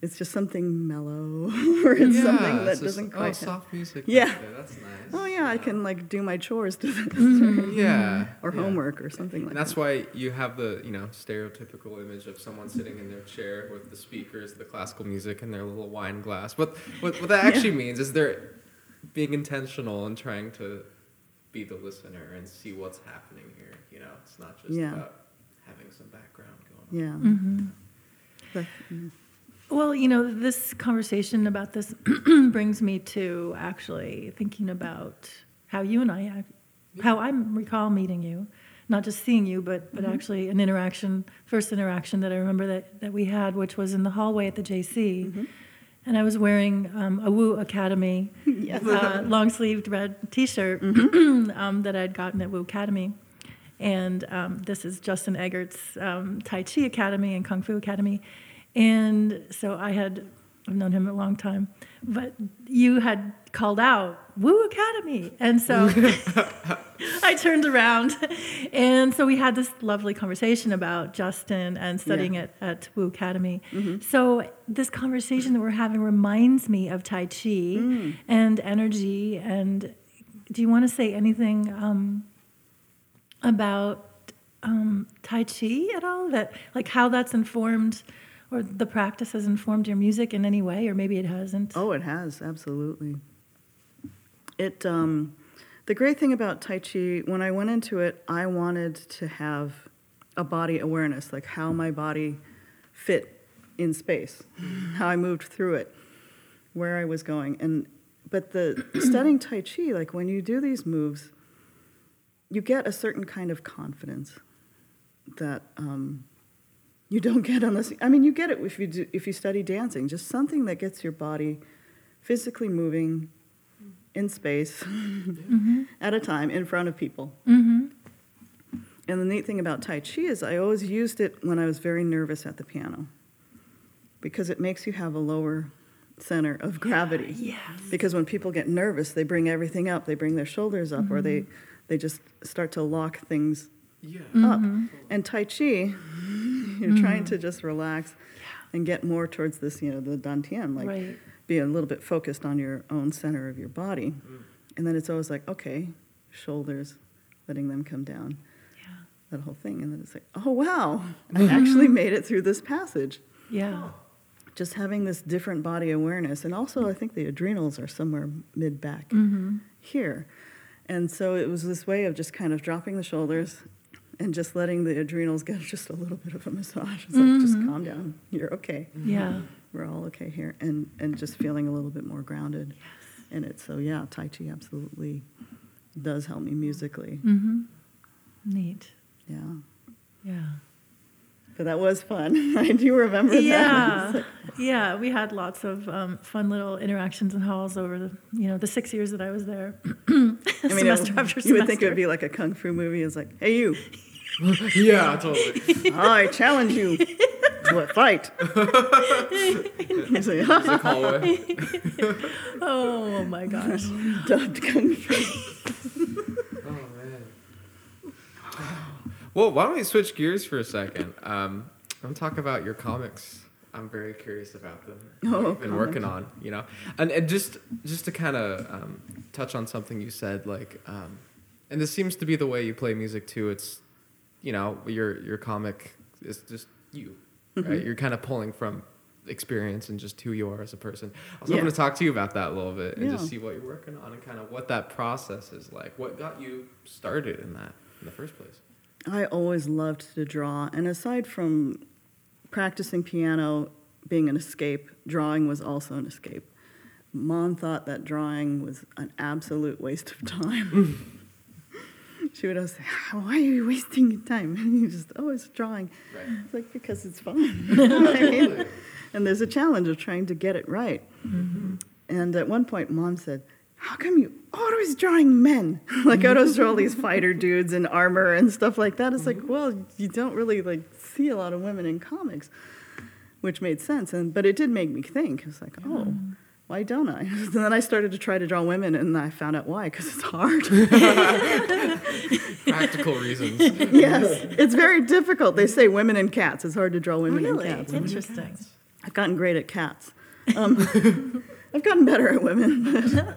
It's just something mellow <laughs> or it's Yeah, something that it's doesn't oh, quite have- soft music. Yeah. back That's nice. Oh yeah, I can like do my chores to this Yeah. or yeah. homework or something like And that's why you have the you know stereotypical image of someone sitting in their chair with the speakers, the classical music, and their little wine glass. But what, what that actually means is they're being intentional and trying to be the listener and see what's happening here. You know, it's not just Yeah. about having some background going on. Yeah. Mm-hmm. But, Well, you know, this conversation about this <clears throat> brings me to actually thinking about how you and I, how I recall meeting you, not just seeing you, but but actually an interaction, first interaction that I remember that that we had, which was in the hallway at the JC, and I was wearing um, a Woo Academy <laughs> Yes. uh, long sleeved red T-shirt <clears throat> um, that I'd gotten at Woo Academy. And um, this is Justin Eggert's um, Tai Chi Academy and Kung Fu Academy. And so I had, I've known him a long time, but you had called out Woo Academy. And so <laughs> I turned around. And so we had this lovely conversation about Justin and studying Yeah. at, at Woo Academy. So this conversation that we're having reminds me of Tai Chi and energy and do you want to say anything um, about um, Tai Chi at all? That like how that's informed, or the practice has informed your music in any way, or maybe it hasn't. Oh, it has absolutely. It um, the great thing about Tai Chi, when I went into it, I wanted to have a body awareness, like how my body fit in space, how I moved through it, where I was going, and but the <clears throat> studying Tai Chi, like when you do these moves, you get a certain kind of confidence that um, you don't get unless I mean you get it if you do, if you study dancing, just something that gets your body physically moving in space Mm-hmm. at a time in front of people. Mm-hmm. And the neat thing about Tai Chi is I always used it when I was very nervous at the piano because it makes you have a lower center of gravity. Yes. Because when people get nervous, they bring everything up. They bring their shoulders up, or they they just start to lock things Yeah. up. And Tai Chi, <laughs> you're trying to just relax and get more towards this, you know, the Dantian, like right. be a little bit focused on your own center of your body. Mm. And then it's always like, okay, shoulders, letting them come down, Yeah. that whole thing. And then it's like, oh, wow, <laughs> I actually made it through this passage. Yeah. Just having this different body awareness. And also, I think the adrenals are somewhere mid back Mm-hmm. here. And so it was this way of just kind of dropping the shoulders and just letting the adrenals get <laughs> just a little bit of a massage. It's like, just calm down. You're okay. Yeah. We're all okay here. And, and just feeling a little bit more grounded in it. So, yeah, Tai Chi absolutely does help me musically. Mm-hmm. Neat. Yeah. Yeah. But that was fun. <laughs> I do remember that. Yeah, <laughs> yeah. We had lots of um, fun little interactions and halls over the you know the six years that I was there. <clears throat> I mean, semester it, after you would think it would be like a kung fu movie. It's like, hey, you, <laughs> yeah, totally. I challenge you to a fight. <laughs> <laughs> Oh my gosh. dubbed kung fu. Oh man. Well, why don't we switch gears for a second? Um, I want to talk about your comics. I'm very curious about them. Oh, been working on, you know, and, and just just to kind of um, touch on something you said, like, um, and this seems to be the way you play music too. It's, you know, your your comic is just you, right? Mm-hmm. You're kind of pulling from experience and just who you are as a person. I was hoping Yeah. to talk to you about that a little bit and just see what you're working on and kind of what that process is like. What got you started in that in the first place? I always loved to draw, and aside from practicing piano being an escape, drawing was also an escape. Mom thought that drawing was an absolute waste of time. <laughs> she would always say, ah, "Why are you wasting your time?" <laughs> And you just, "Oh, it's drawing." Right. It's like because it's fun. You know what I mean? And there's a challenge of trying to get it right. Mm-hmm. And at one point, mom said, How come you always drawing men? <laughs> like, I always draw all these fighter dudes in armor and stuff like that. It's like, mm-hmm. well, you don't really like see a lot of women in comics, which made sense. And But it did make me think. It's like, oh, why don't I? <laughs> And then I started to try to draw women, and I found out why, because it's hard. <laughs> Practical reasons. yes, it's very difficult. They say women and cats. It's hard to draw women Really and cats. interesting. I've gotten great at cats. Um, <laughs> I've gotten better at women,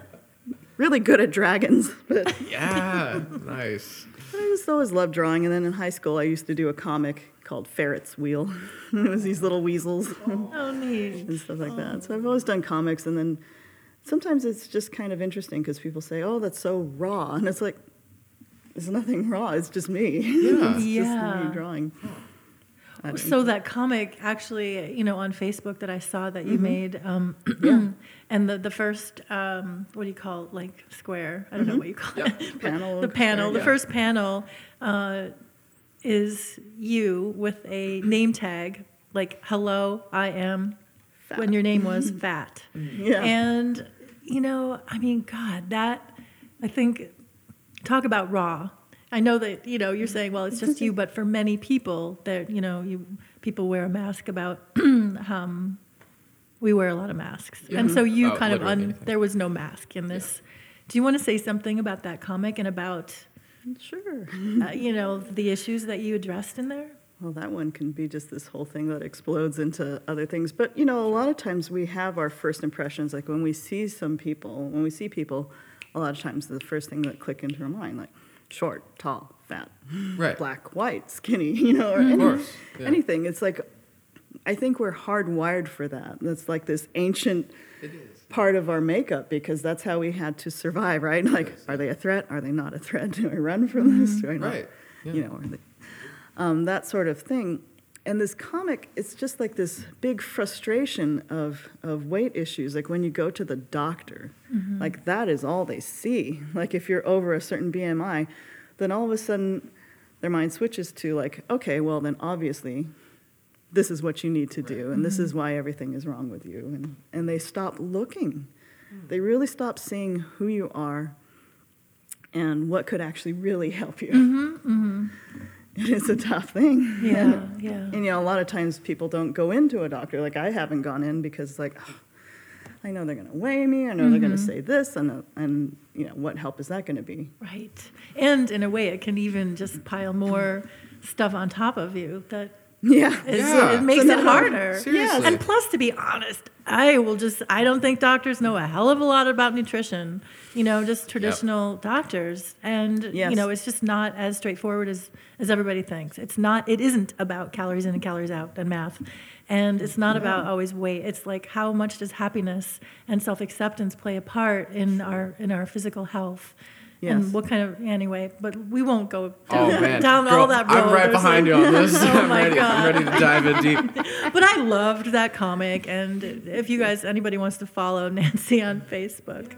really good at dragons. But Yeah, nice. I just always loved drawing. And then in high school, I used to do a comic called Ferret's Wheel. <laughs> it was these little weasels Oh, neat. <laughs> and stuff like that. So I've always done comics. And then sometimes it's just kind of interesting because people say, oh, that's so raw. <laughs> And it's like, there's nothing raw. It's just me. Yeah. it's Yeah. just me drawing. I So that comic, actually, you know, on Facebook that I saw that you made, um, <clears throat> and the the first, um, what do you call it, like square? I don't know what you call Yep. it. Panel The panel, square, the yeah. first panel, uh, is you with a name tag like "Hello, I am," when your name was <laughs> Fat. Yeah. And, you know, I mean, God, that, I think, talk about raw. I know that, you know, you're saying, well, it's just you, but for many people, that, you know, you people wear a mask about, <clears throat> um, we wear a lot of masks. And so you Oh, kind of, un, anything. there was no mask in this. Do you want to say something about that comic and about, Sure. <laughs> uh, you know, the issues that you addressed in there? Well, that one can be just this whole thing that explodes into other things. But, you know, a lot of times we have our first impressions. Like when we see some people, when we see people, a lot of times the first thing that click into our mind, like short, tall, fat, Right. black, white, skinny, <laughs> you know, or Of any- course, yeah. anything. It's like, I think we're hardwired for that. That's like this ancient It is. Part of our makeup because that's how we had to survive, right? <laughs> Like, are they a threat? Are they not a threat? <laughs> Do I run from this? Do I not? Right, yeah. You know, are they, um, that sort of thing. And this comic, it's just like this big frustration of, of weight issues. Like when you go to the doctor, like that is all they see. <laughs> Like if you're over a certain BMI, then all of a sudden their mind switches to like, okay, well then obviously this is what you need to do, and this is why everything is wrong with you. And, and they stop looking. Mm. They really stop seeing who you are and what could actually really help you. Mm-hmm, mm-hmm. <laughs> It's a tough thing. Yeah, <laughs> yeah. And you know, a lot of times people don't go into a doctor. Like I haven't gone in because like "Oh, <sighs> I know they're going to weigh me. I know they're going to mm-hmm. say this, and uh, and you know what help is that going to be? Right. And in a way, it can even just pile more stuff on top of you that Yeah. is, Yeah. it makes it harder. Seriously. And plus, to be honest, I will just, I don't think doctors know a hell of a lot about nutrition, you know, just traditional doctors. And, Yes. you know, it's just not as straightforward as, as everybody thinks. It's not, it isn't about calories in and calories out and math. And it's not about always weight. It's like how much does happiness and self acceptance play a part in our in our physical health. Yes. And what kind of anyway, but we won't go Oh down, man, down Girl, all that road. I'm right There's behind like- you on this. <laughs> Oh I'm my ready. I'm ready to dive in deep. <laughs> but I loved that comic, and if you guys, anybody wants to follow Nancy on Facebook,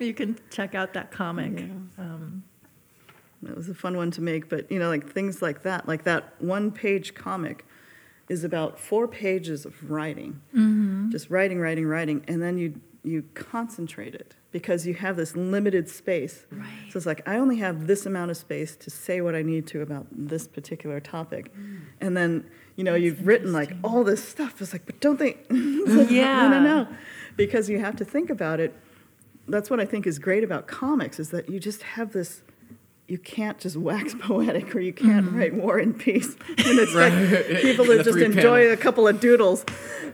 you can check out that comic. Um, It was a fun one to make, but you know, like things like that, like that one page comic is about four pages of writing, just writing, writing, writing, and then you you concentrate it because you have this limited space. Right. So it's like I only have this amount of space to say what I need to about this particular topic, mm. and then you know you've written like all this stuff. It's like, but don't they? <laughs> Yeah. No, no, no, because you have to think about it. That's what I think is great about comics is that you just have this you can't just wax <laughs> poetic or you can't write War and Peace. <laughs> And it's Right. like <laughs> people the just enjoy panel. a couple of doodles.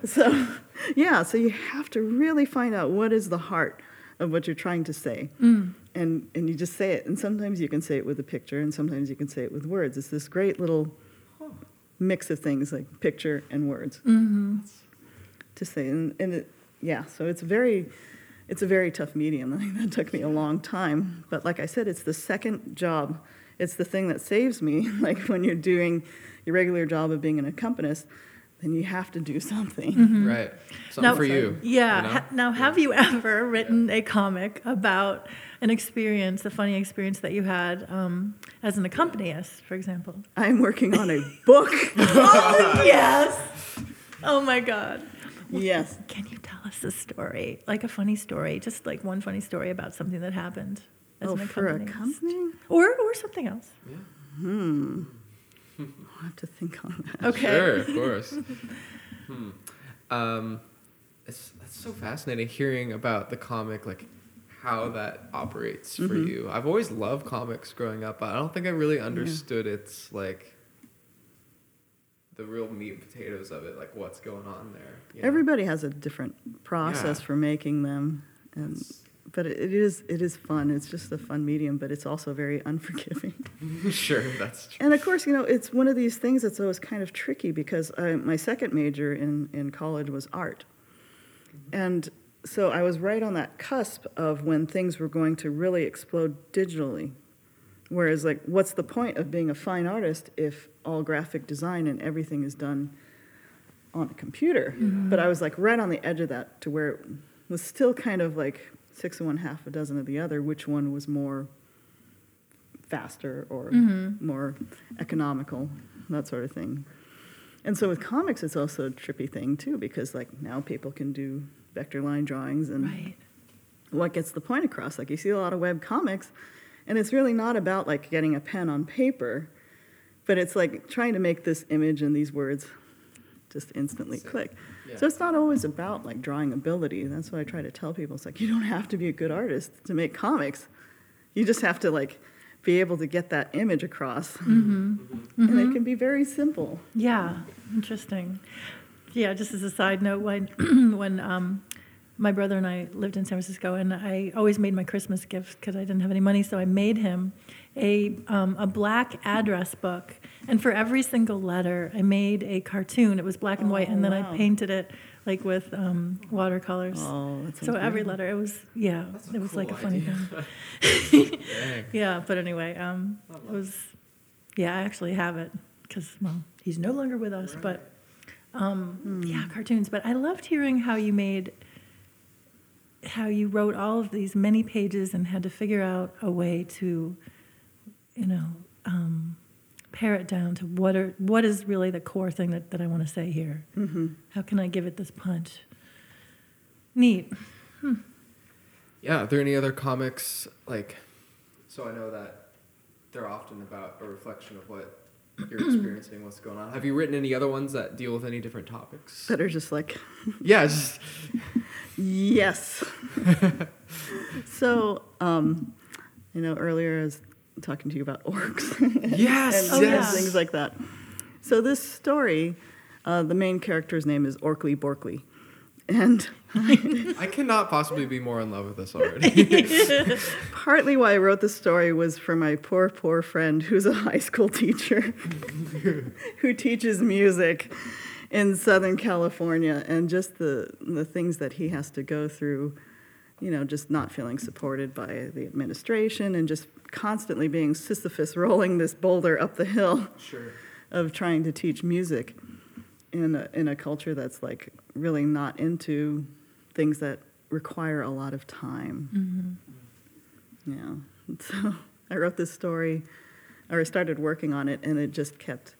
So, yeah, so you have to really find out what is the heart of what you're trying to say. And, and you just say it. And sometimes you can say it with a picture, and sometimes you can say it with words. It's this great little mix of things like picture and words to say. And, and it, yeah, so it's very, it's a very tough medium. <laughs> I think that took me a long time. But like I said, it's the second job. It's the thing that saves me. <laughs> Like when you're doing your regular job of being an accompanist, then you have to do something. Right. Something Now- for you. yeah. you know? ha- now, have you ever written a comic about an experience, a funny experience that you had um, as an accompanist, for example? I'm working on a book. <laughs> oh, yes. Oh my God. Yes. <laughs> Can you tell us a story, like a funny story, just like one funny story about something that happened as Oh, an for accompanist, accompanying? or or something else? Yeah. Hmm. I'll have to think on that. <laughs> Okay. Sure, of course. <laughs> hmm. Um, it's that's so fascinating hearing about the comic, like how that operates for Mm-hmm. you. I've always loved comics growing up, but I don't think I really understood its like the real meat and potatoes of it, like what's going on there. you know? Everybody has a different process Yeah. for making them, and but it, it is it is fun. It's just a fun medium, but it's also very unforgiving. <laughs> sure, that's true. And of course, you know, it's one of these things that's always kind of tricky because I, my second major in, in college was art. Mm-hmm. And so I was right on that cusp of when things were going to really explode digitally. Whereas, like, what's the point of being a fine artist if all graphic design and everything is done on a computer? Mm-hmm. But I was like right on the edge of that to where it was still kind of like six and one, half a dozen of the other, which one was more faster or mm-hmm. more economical, that sort of thing. And so with comics, it's also a trippy thing too, because like now people can do vector line drawings and Right. what gets the point across. Like you see a lot of web comics, and it's really not about like getting a pen on paper, but it's like trying to make this image and these words just instantly Same. click. Yeah. So it's not always about like drawing ability. That's what I try to tell people. It's like you don't have to be a good artist to make comics. You just have to like be able to get that image across. Mm-hmm. Mm-hmm. Mm-hmm. And it can be very simple. Yeah, interesting. Yeah, just as a side note, when <clears throat> when um, my brother and I lived in San Francisco, and I always made my Christmas gift because I didn't have any money. So I made him a um, a black address book, and for every single letter, I made a cartoon. It was black and white, and then wow. I painted it like with um, watercolors. Oh, that so sounds every letter, it was yeah, That's it was like a funny idea. thing. <laughs> <laughs> Yeah, but anyway, um, it was yeah, I actually have it because well, he's no longer with us, but um, yeah, cartoons. But I loved hearing how you made how you wrote all of these many pages and had to figure out a way to, you know, um, pare it down to what are what is really the core thing that, that I want to say here. Mm-hmm. How can I give it this punch? Neat. Yeah. Are there any other comics like? So I know that they're often about a reflection of what you're experiencing, what's going on. Have you written any other ones that deal with any different topics? That are just like, <laughs> Yeah. Just yes. <laughs> so, um, you know, earlier I was talking to you about orcs. <laughs> yes. and yes. things like that. So this story, uh, the main character's name is Orkley Borkley, and I cannot possibly be more in love with this already. <laughs> partly why I wrote this story was for my poor, poor friend who's a high school teacher <laughs> who teaches music in Southern California, and just the the things that he has to go through. You know, just not feeling supported by the administration, and just constantly being Sisyphus rolling this boulder up the hill. sure. of trying to teach music in a, in a culture that's like really not into things that require a lot of time. Mm-hmm. Yeah. <laughs> So I wrote this story, or I started working on it, and it just kept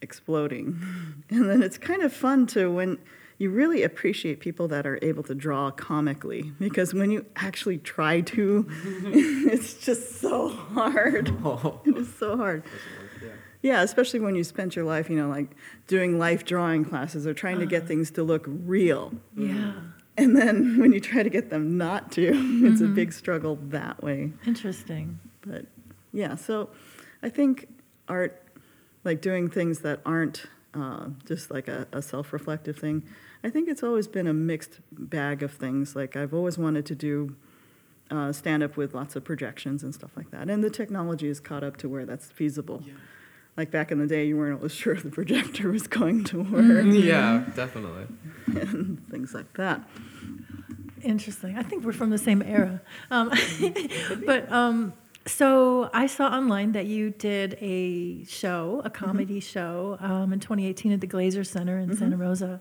exploding. <laughs> And then it's kind of fun to when you really appreciate people that are able to draw comically, because when you actually try to, <laughs> it's just so hard. Oh. It is so hard. Yeah. Yeah, especially when you spent your life, you know, like doing life drawing classes or trying to get things to look real. Yeah. And then <laughs> when you try to get them not to, it's a big struggle that way. Interesting. But yeah, so I think art, like doing things that aren't uh, just like a, a self reflective thing, I think it's always been a mixed bag of things. Like I've always wanted to do uh, stand up with lots of projections and stuff like that. And the technology is caught up to where that's feasible. Yeah. Like back in the day, you weren't always <laughs> sure if the projector was going to work <laughs> Yeah, definitely. and <laughs> things like that. Interesting. I think we're from the same era. Um, but um, so I saw online that you did a show, a comedy show, um, in 2018 at the Glaser Center in Santa Rosa.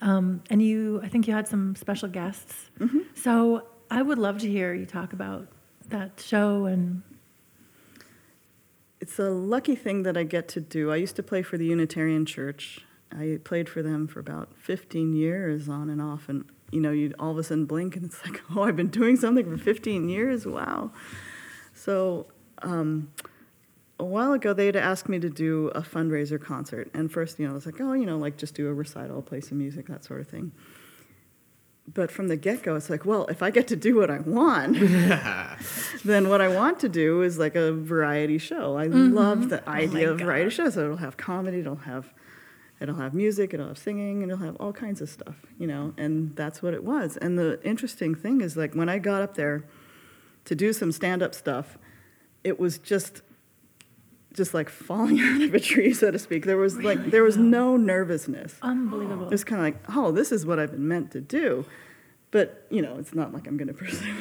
Um, and you, I think you had some special guests. So I would love to hear you talk about that show and It's a lucky thing that I get to do. I used to play for the Unitarian Church. I played for them for about 15 years on and off. And, you know, you'd all of a sudden blink and it's like, <laughs> oh, I've been doing something for 15 years. Wow. So um, a while ago, they had asked me to do a fundraiser concert. And first, you know, I was like, oh, you know, like just do a recital, play some music, that sort of thing. But from the get go, it's like, well, if I get to do what I want, <laughs> <laughs> then what I want to do is like a variety show. I mm-hmm. love the oh idea of variety shows. So it'll have comedy, it'll have it'll have music, it'll have singing, and it'll have all kinds of stuff, you know. And that's what it was. And the interesting thing is like when I got up there to do some stand up stuff, it was just just like falling <laughs> out of a tree, so to speak. There was like there was no nervousness. unbelievable. It was kind of like, oh, this is what I've been meant to do. But, you know, it's not like I'm going <laughs> to pursue.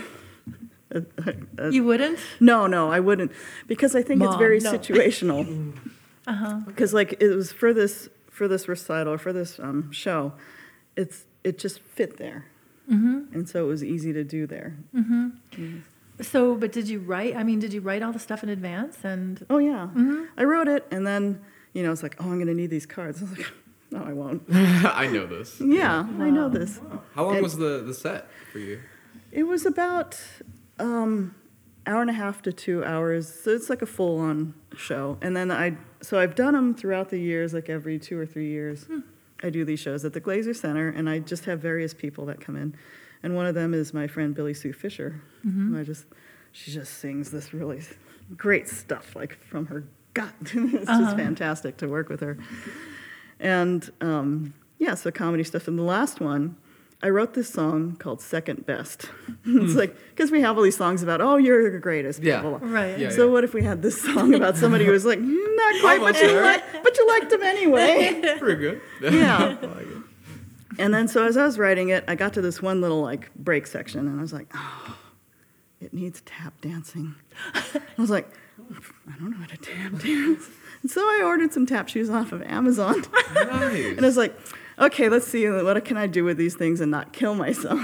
a- a- a- You wouldn't? no, no, I wouldn't. Because I think it's very no. situational. <laughs> Uh-huh. Because, like, it was for this, for this recital, or for this um, show, it's, it just fit there. Mm-hmm. And so it was easy to do there. So, but did you write? I mean, did you write all the stuff in advance? And Oh, yeah. Mm-hmm. I wrote it, and then, you know, it's like, oh, I'm going to need these cards. <laughs> I was like, no, I won't. <laughs> I know this. <laughs> Yeah, I know Wow. this. How long And- was the, the set for you? It was about um, hour and a half to two hours. So it's like a full-on show. And then I, so I've done them throughout the years, like every two or three years. I do these shows at the Glaser Center, and I just have various people that come in. And one of them is my friend Billy Sue Fisher. And I just, she just sings this really great stuff, like from her gut. <laughs> it's Uh-huh. just fantastic to work with her. And um, yeah, so comedy stuff. And the last one I wrote this song called Second Best. <laughs> it's like, because we have all these songs about, oh, you're the greatest. blah, Yeah. blah, blah. Right. Yeah, so what if we had this song about somebody who was like, "Mm, not quite, but you, like, li- but you liked him anyway? <laughs> Pretty good. Yeah. I like it. And then so as I was writing it, I got to this one little like break section, and I was like, oh, it needs tap dancing. <laughs> I was like, I don't know how to tap dance. And <laughs> so I ordered some tap shoes off of Amazon. <laughs> Nice. And I was like, okay, let's see what can I do with these things and not kill myself.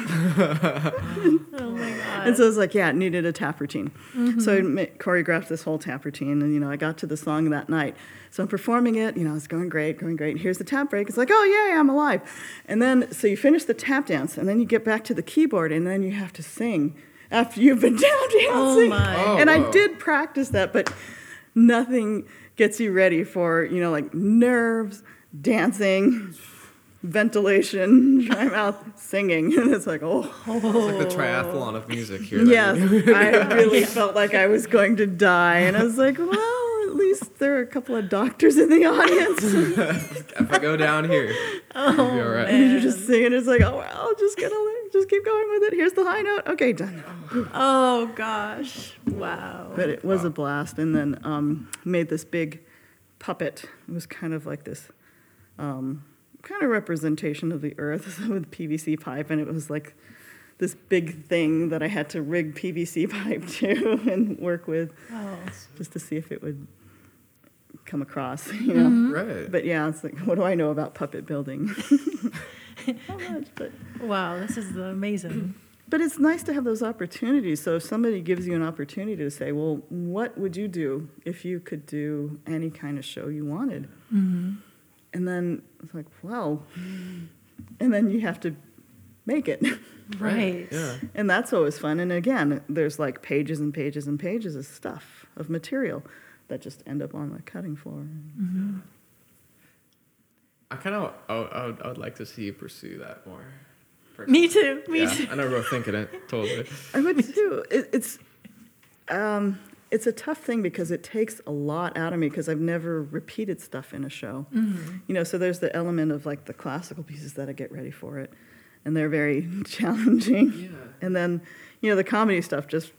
Oh my god. And so I was like, yeah, it needed a tap routine. So I mm-hmm. ma- choreographed this whole tap routine, and you know, I got to the song that night. So I'm performing it, you know, it's going great, going great. Here's the tap break. It's like, oh yay, I'm alive. And then so you finish the tap dance, and then you get back to the keyboard, and then you have to sing after you've been <laughs> tap dancing. Oh, my. Oh, and I oh. did practice that, but nothing gets you ready for you know like nerves, dancing. Ventilation, <laughs> dry mouth, singing, <laughs> and it's like, oh, It's like the triathlon of music here. Yes, I really <laughs> felt like I was going to die, and I was like, well, at least there are a couple of doctors in the audience. if I go down here, oh, be all right. and you're just singing. It's like, oh well, just gonna just keep going with it. Here's the high note. Okay, done. oh gosh. Wow. But it was a blast, and then um, made this big puppet. It was kind of like this. Um, kind of representation of the earth <laughs> with PVC pipe, and it was like this big thing that I had to rig PVC <laughs> pipe to and work with. Oh. just to see if it would come across, <laughs> you know. Mm-hmm. Right. But yeah, it's like, what do I know about puppet building? Not much, but Wow. This is amazing. <clears throat> but it's nice to have those opportunities. So if somebody gives you an opportunity to say, well, what would you do if you could do any kind of show you wanted? Mm-hmm. And then it's like, well, and then you have to make it. Right. Yeah. And that's always fun. And again, there's like pages and pages and pages of stuff, of material that just end up on the cutting floor. I kind of, I would, I, would, I would like to see you pursue that more. Me too. Me yeah, too. I know we're both thinking it. Totally. I would too. It, it's um, it's a tough thing because it takes a lot out of me because I've never repeated stuff in a show. You know, so there's the element of like the classical pieces that I get ready for it, and they're very <laughs> challenging. Yeah. And then, you know, the comedy stuff just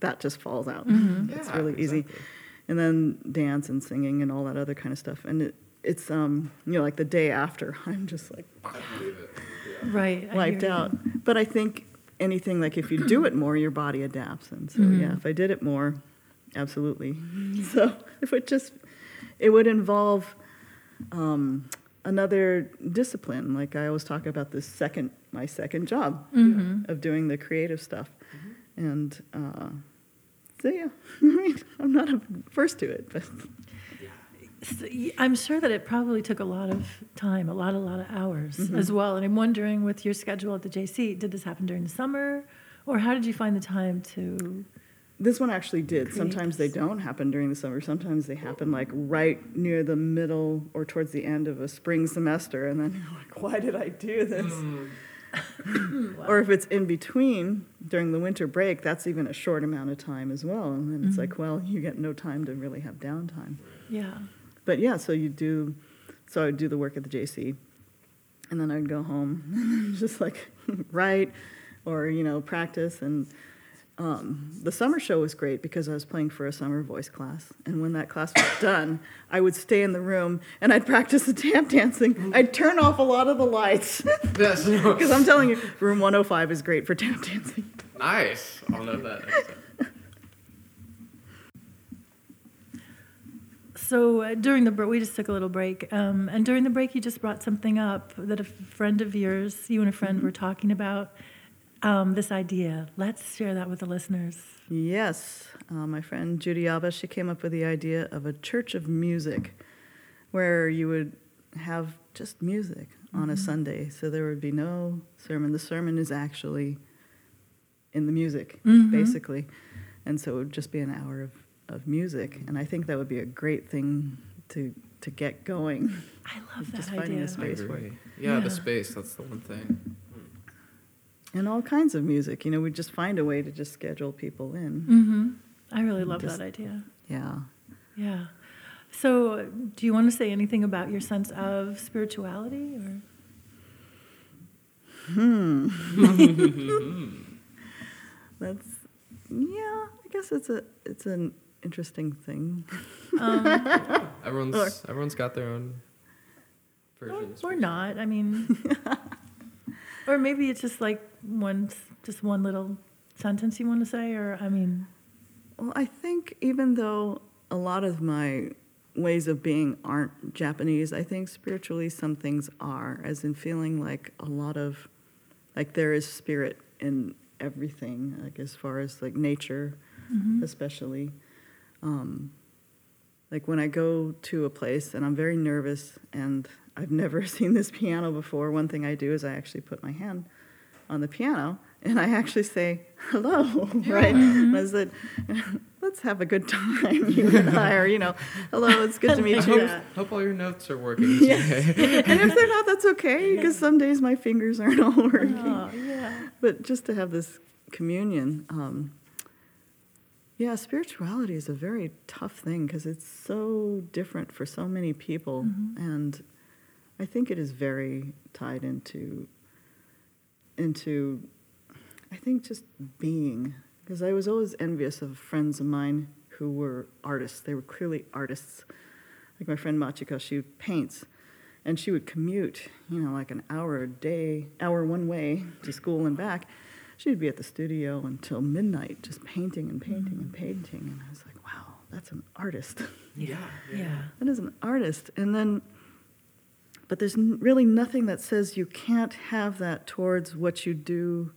that just falls out. It's Yeah, really easy. exactly. And then dance and singing and all that other kind of stuff. And it, it's um, you know, like the day after, <laughs> I'm just like I believe it. <laughs> Yeah. Right. Wiped hear you. out. But I think anything like if you do it more, your body adapts. And so Mm-hmm. yeah, if I did it more, absolutely. <laughs> So if it just it would involve um, another discipline. Like I always talk about this second my second job Mm-hmm. of doing the creative stuff. And uh, so yeah, I <laughs> mean, I'm not averse to it, but So, y- I'm sure that it probably took a lot of time, a lot, a lot of hours Mm-hmm. as well. And I'm wondering, with your schedule at the JC, did this happen during the summer, or how did you find the time to? This one actually did. Create Sometimes they don't happen during the summer. Sometimes they happen like right near the middle or towards the end of a spring semester, and then <laughs> you're like, "Why did I do this?" Hmm. <coughs> Or if it's in between during the winter break, that's even a short amount of time as well. And then it's mm-hmm. like, well, you get no time to really have downtime. Yeah. But yeah, so you do. So I would do the work at the JC, and then I'd go home, <laughs> and just like <laughs> write, or you know, practice. And um, the summer show was great because I was playing for a summer voice class, and when that class was done, I would stay in the room and I'd practice the tap dancing. I'd turn off a lot of the lights <laughs> Yes. because <laughs> I'm telling you, room 105 is great for tap dancing. nice. I'll note that next time. So uh, during the break, we just took a little break, um, and during the break, you just brought something up that a friend of yours, you and a friend, Mm-hmm. were talking about. Um, this idea. Let's share that with the listeners. Yes, uh, my friend Judy Alba, she came up with the idea of a church of music where you would have just music on a Sunday. So there would be no sermon. The sermon is actually in the music, basically. And so it would just be an hour of, of music. And I think that would be a great thing to, to get going. I love <laughs> that Just finding a space. I agree. Yeah, Yeah. the space. That's the one thing. And all kinds of music. You know, we just find a way to just schedule people in. hmm I really love Just- that idea. Yeah. Yeah. So, do you want to say anything about your sense of spirituality? Or <laughs> <laughs> That's yeah. I guess it's a it's an interesting thing. <laughs> Everyone's everyone's got their own Or, version. or not. I mean, or maybe it's just like one, just one little sentence you want to say, or I mean, Well, I think even though a lot of my ways of being aren't Japanese, I think spiritually some things are, as in feeling like a lot of, like there is spirit in everything, like as far as like nature, especially. Um, like when I go to a place and I'm very nervous and I've never <laughs> seen this piano before, one thing I do is I actually put my hand on the piano and I actually say hello, <laughs> right? And I said, let's have a good time, <laughs> you and I, or you know, hello, it's good to meet I you. hope, hope all your notes are working Yeah. today. and if they're not, that's okay because some days my fingers aren't all working. oh yeah, But just to have this communion, um, yeah, spirituality is a very tough thing because it's so different for so many people, and I think it is very tied into into I think just being because I was always envious of friends of mine who were artists. They were clearly artists. Like my friend Machiko, she paints, and she would commute, you know, like an hour a day, hour one way to school and back. She'd be at the studio until midnight, just painting and painting and mm. painting. And I was like, wow, that's an artist. yeah. <laughs> yeah, that is an artist. And then, but there's n- really nothing that says you can't have that towards what you do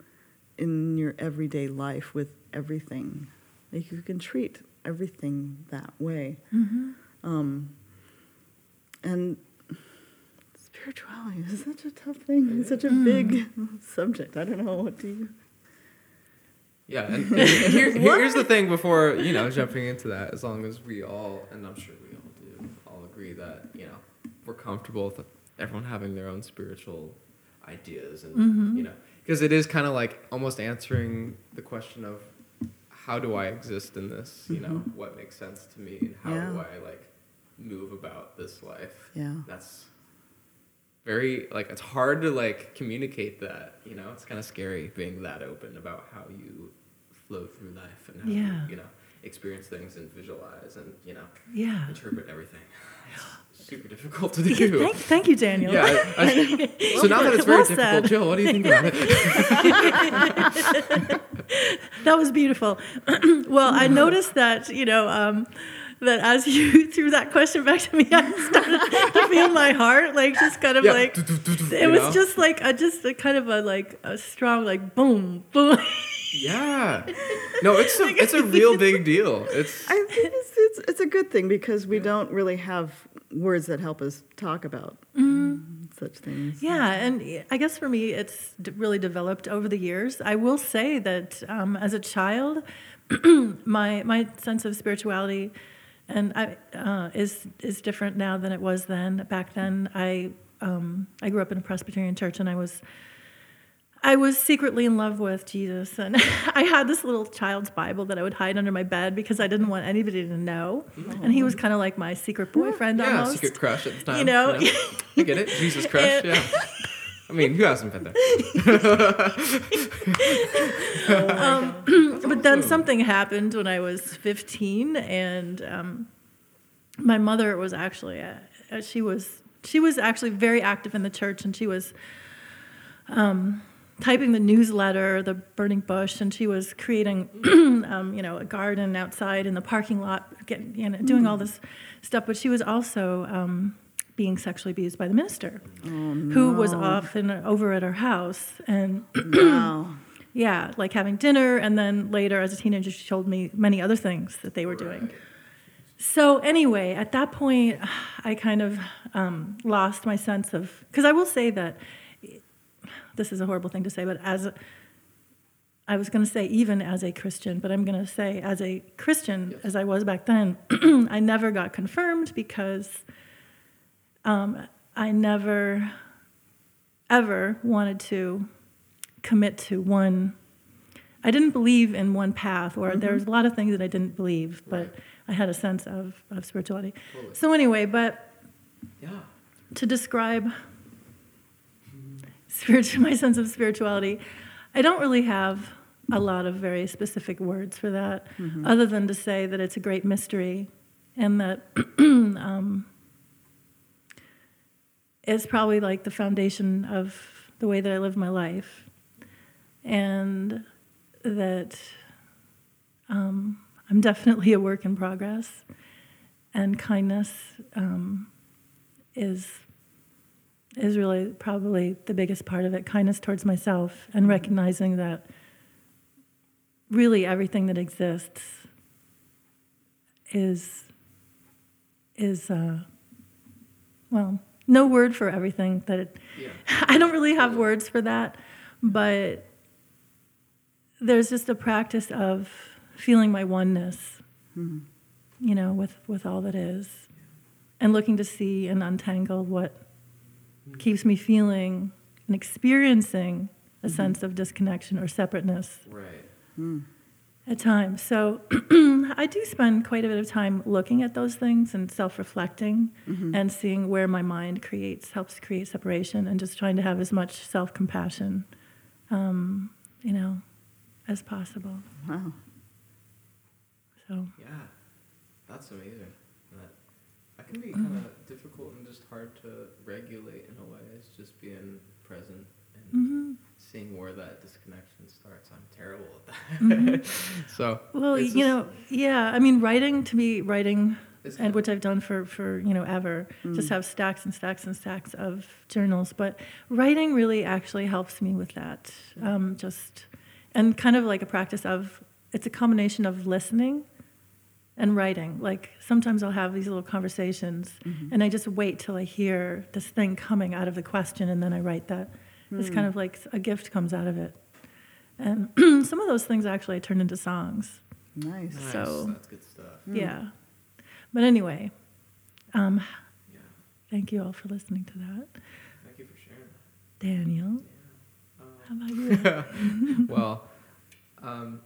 in your everyday life with everything. Like you can treat everything that way. Um, and spirituality is such a tough thing. It's such a big <laughs> subject. I don't know what do you. Yeah, and, <laughs> and here, here's the thing before, you know, jumping into that, as long as we all, and I'm sure we all do, all agree that, you know, we're comfortable with everyone having their own spiritual ideas and, mm-hmm. you know, because it is kind of like almost answering the question of how do I exist in this, you know, mm-hmm. what makes sense to me and how do I like move about this life. Yeah. That's very like it's hard to like communicate that you know it's kind of scary being that open about how you flow through life and how Yeah. you you know experience things and visualize and you know yeah. interpret everything <laughs> super difficult to do thank, thank you, Daniel. yeah I- I- <laughs> so now that it's very Well difficult said. jill what do you think about it <laughs> That was beautiful. <clears throat> well, I noticed that, you know, um, that as you <laughs> threw that question back to me, I started to feel my heart, like, just kind of Yeah. like, it was know? just like, a, just a kind of a, like, a strong, like, boom, boom. yeah no it's a it's a real big deal it's I think it's, it's, it's a good thing because we don't really have words that help us talk about such things. Yeah, and I guess for me, it's really developed over the years. I will say that um, as a child, <clears throat> my my sense of spirituality and I, uh, is is different now than it was then. Back then, I um, I grew up in a Presbyterian church, and I was I was secretly in love with Jesus, and <laughs> I had this little child's Bible that I would hide under my bed because I didn't want anybody to know, and he was kind of like my secret boyfriend yeah almost. secret crush at the time You know? i get it. Jesus <laughs> crush And- yeah. I mean who hasn't been there? <laughs> <clears throat> But then something happened when I was 15, and um, my mother was actually uh, uh, she was she was actually very active in the church, and she was um, typing the newsletter, the Burning Bush, and she was creating <clears throat> um, you know a garden outside in the parking lot, getting you know doing all this stuff. But she was also um, being sexually abused by the minister, who was often over at her house and. <clears throat> Wow. Yeah, like having dinner, and then later as a teenager, she told me many other things that they were doing. So, anyway, at that point, <sighs> I kind of um, lost my sense of. Because I will say that this is a horrible thing to say, but as a, I was going to say, even as a Christian, but I'm going to say, as a Christian, as I was back then, <clears throat> I never got confirmed because um, I never, ever wanted to commit to one. I didn't believe in one path, or there's a lot of things that I didn't believe, but I had a sense of, of spirituality. Totally. So, anyway, but yeah to describe spiritual, <laughs> my sense of spirituality, I don't really have a lot of very specific words for that, other than to say that it's a great mystery, and that <clears throat> um, it's probably like the foundation of the way that I live my life, and that um, I'm definitely a work in progress, and kindness um, is is really probably the biggest part of it. Kindness towards myself, and recognizing that really everything that exists is is uh, well no word for everything that it, Yeah. <laughs> I don't really have words for that, but there's just a practice of feeling my oneness, you know, with, with all that is, and looking to see and untangle what keeps me feeling and experiencing a mm-hmm. sense of disconnection or separateness Right. Mm. at times. So <clears throat> I do spend quite a bit of time looking at those things and self-reflecting mm-hmm. and seeing where my mind creates helps create separation and just trying to have as much self-compassion, um, you know, as possible. Wow. So Yeah, that's amazing. That, that can be kind of difficult and just hard to regulate in a way. It's just being present and mm-hmm. seeing where that disconnection starts. I'm terrible at that. Mm-hmm. <laughs> so well, you just- know, yeah. I mean, writing to be writing. And kind which I've done for, for you know ever, mm. just have stacks and stacks and stacks of journals. But writing really actually helps me with that. Um, just and kind of like a practice of it's a combination of listening and writing. Like sometimes I'll have these little conversations, and I just wait till I hear this thing coming out of the question, and then I write that. It's kind of like a gift comes out of it. And <clears throat> some of those things actually I turned into songs. Nice. nice. so- that's good stuff. Yeah. But anyway, um, Yeah. thank you all for listening to that. Thank you for sharing that. Daniel, Yeah. how about you? <laughs> well, um,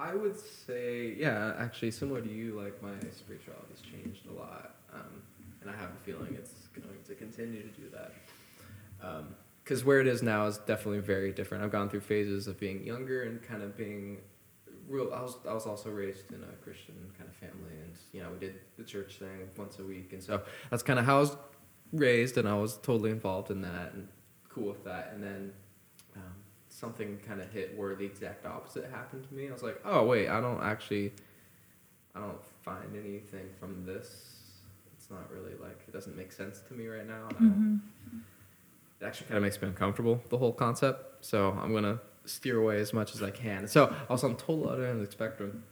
I would say, yeah, actually, similar to you, like my spirituality's changed a lot, um, and I have a feeling it's going to continue to do that. Because where it is now is definitely very different. I've gone through phases of being younger and kind of being real. I was I was also raised in a Christian kind of family, and you know we did the church thing once a week, and so that's kind of how I was raised, and I was totally involved in that and cool with that. And then um, something kind of hit where the exact opposite happened to me. I was like, oh wait, I don't actually, I don't find anything from this. It's not really like it doesn't make sense to me right now. don't- It actually kind of makes me uncomfortable the whole concept. So I'm gonna steer away as much as I can. So I was on total other end of the spectrum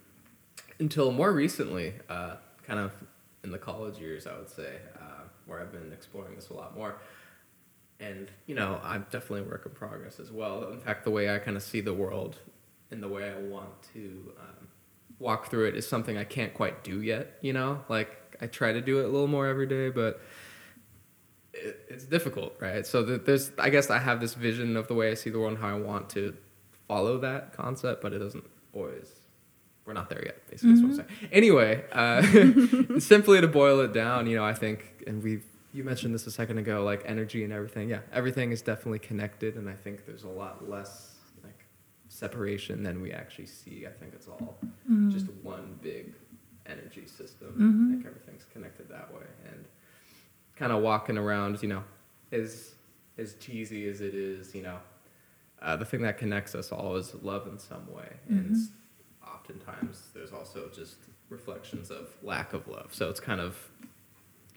until more recently, uh, kind of in the college years, I would say, uh, where I've been exploring this a lot more. And you know, I'm definitely a work in progress as well. In fact, the way I kind of see the world and the way I want to um, walk through it is something I can't quite do yet. You know, like I try to do it a little more every day, but it, it's difficult, right? So th- there's, I guess, I have this vision of the way I see the world and how I want to follow that concept, but it doesn't always. We're not there yet. Basically, is what I'm saying. Anyway, uh, <laughs> simply to boil it down, you know, I think, and we, you mentioned this a second ago, like energy and everything. Yeah, everything is definitely connected, and I think there's a lot less like separation than we actually see. I think it's all mm-hmm. just one big energy system. Mm-hmm. I think everything's connected that way, and kind of walking around, you know, as as cheesy as it is, you know, uh, the thing that connects us all is love in some way, and mm-hmm. oftentimes there's also just reflections of lack of love. So it's kind of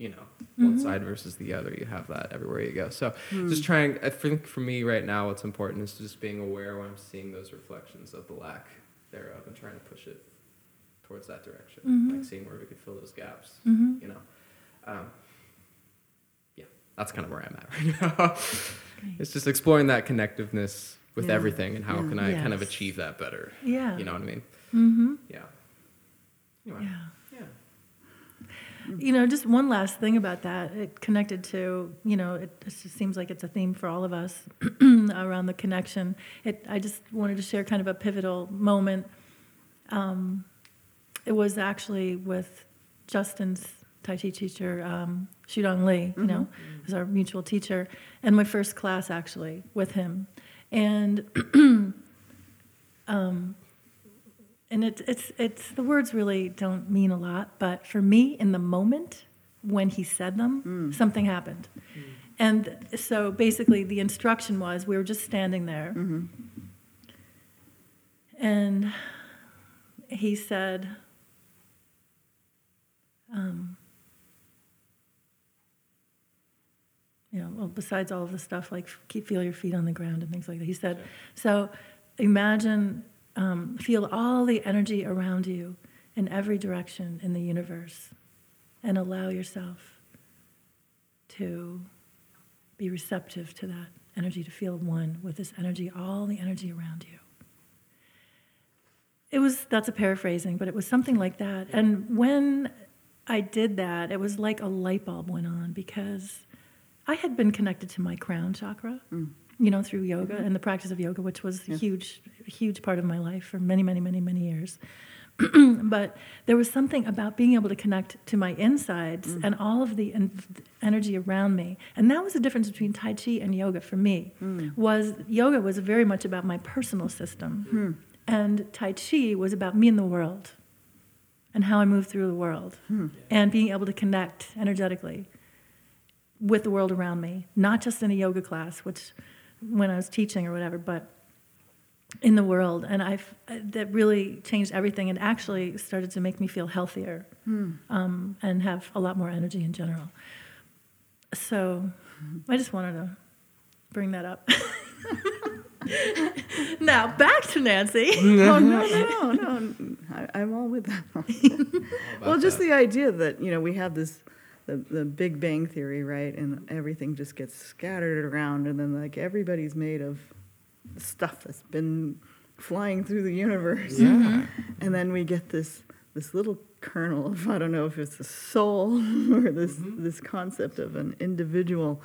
you know one side versus the other. You have that everywhere you go. So just trying. I think for me right now, what's important is just being aware when I'm seeing those reflections of the lack thereof, and trying to push it towards that direction, like seeing where we could fill those gaps. You know. Um, yeah, that's kind of where I'm at <laughs> right now. it's just exploring that connectiveness with Yeah. everything and how Yeah. can I kind of achieve that better. Yeah. You know what I mean? Mm-hmm. Yeah. Anyway, Yeah. You know, just one last thing about that. It connected to, you know, it just seems like it's a theme for all of us <clears throat> around the connection. It, I just wanted to share kind of a pivotal moment. Um, it was actually with Justin's Tai Chi teacher, um, Shudong Lee, you know, is our mutual teacher, and my first class actually with him. And <clears throat> um, and it's it's it's the words really don't mean a lot, but for me in the moment when he said them, something happened. And so basically the instruction was we were just standing there. And he said um, you know, well, besides all of the stuff like keep feel your feet on the ground and things like that. He said, so imagine, um, feel all the energy around you in every direction in the universe, and allow yourself to be receptive to that energy, to feel one with this energy, all the energy around you. It was that's a paraphrasing, but it was something like that. And when I did that, it was like a light bulb went on because I had been connected to my crown chakra, you know, through yoga and the practice of yoga, which was a huge, huge part of my life for many, many, many, many years. <clears throat> but there was something about being able to connect to my insides mm. and all of the en- energy around me, and that was the difference between Tai Chi and yoga for me. Mm. Was yoga was very much about my personal system, hmm. and Tai Chi was about me and the world, and how I move through the world, hmm. and being able to connect energetically with the world around me, not just in a yoga class, which when I was teaching or whatever, but in the world. And I've that really changed everything and actually started to make me feel healthier um, and have a lot more energy in general. So I just wanted to bring that up. <laughs> now back to Nancy. oh <laughs> no, <laughs> no, no, no! I, I'm all with that. well, just the idea that you know we have this the, the Big Bang theory, right? And everything just gets scattered around, and then like everybody's made of stuff that's been flying through the universe. Yeah. Mm-hmm. And then we get this this little kernel of I don't know if it's a soul <laughs> or this mm-hmm. this concept of an individual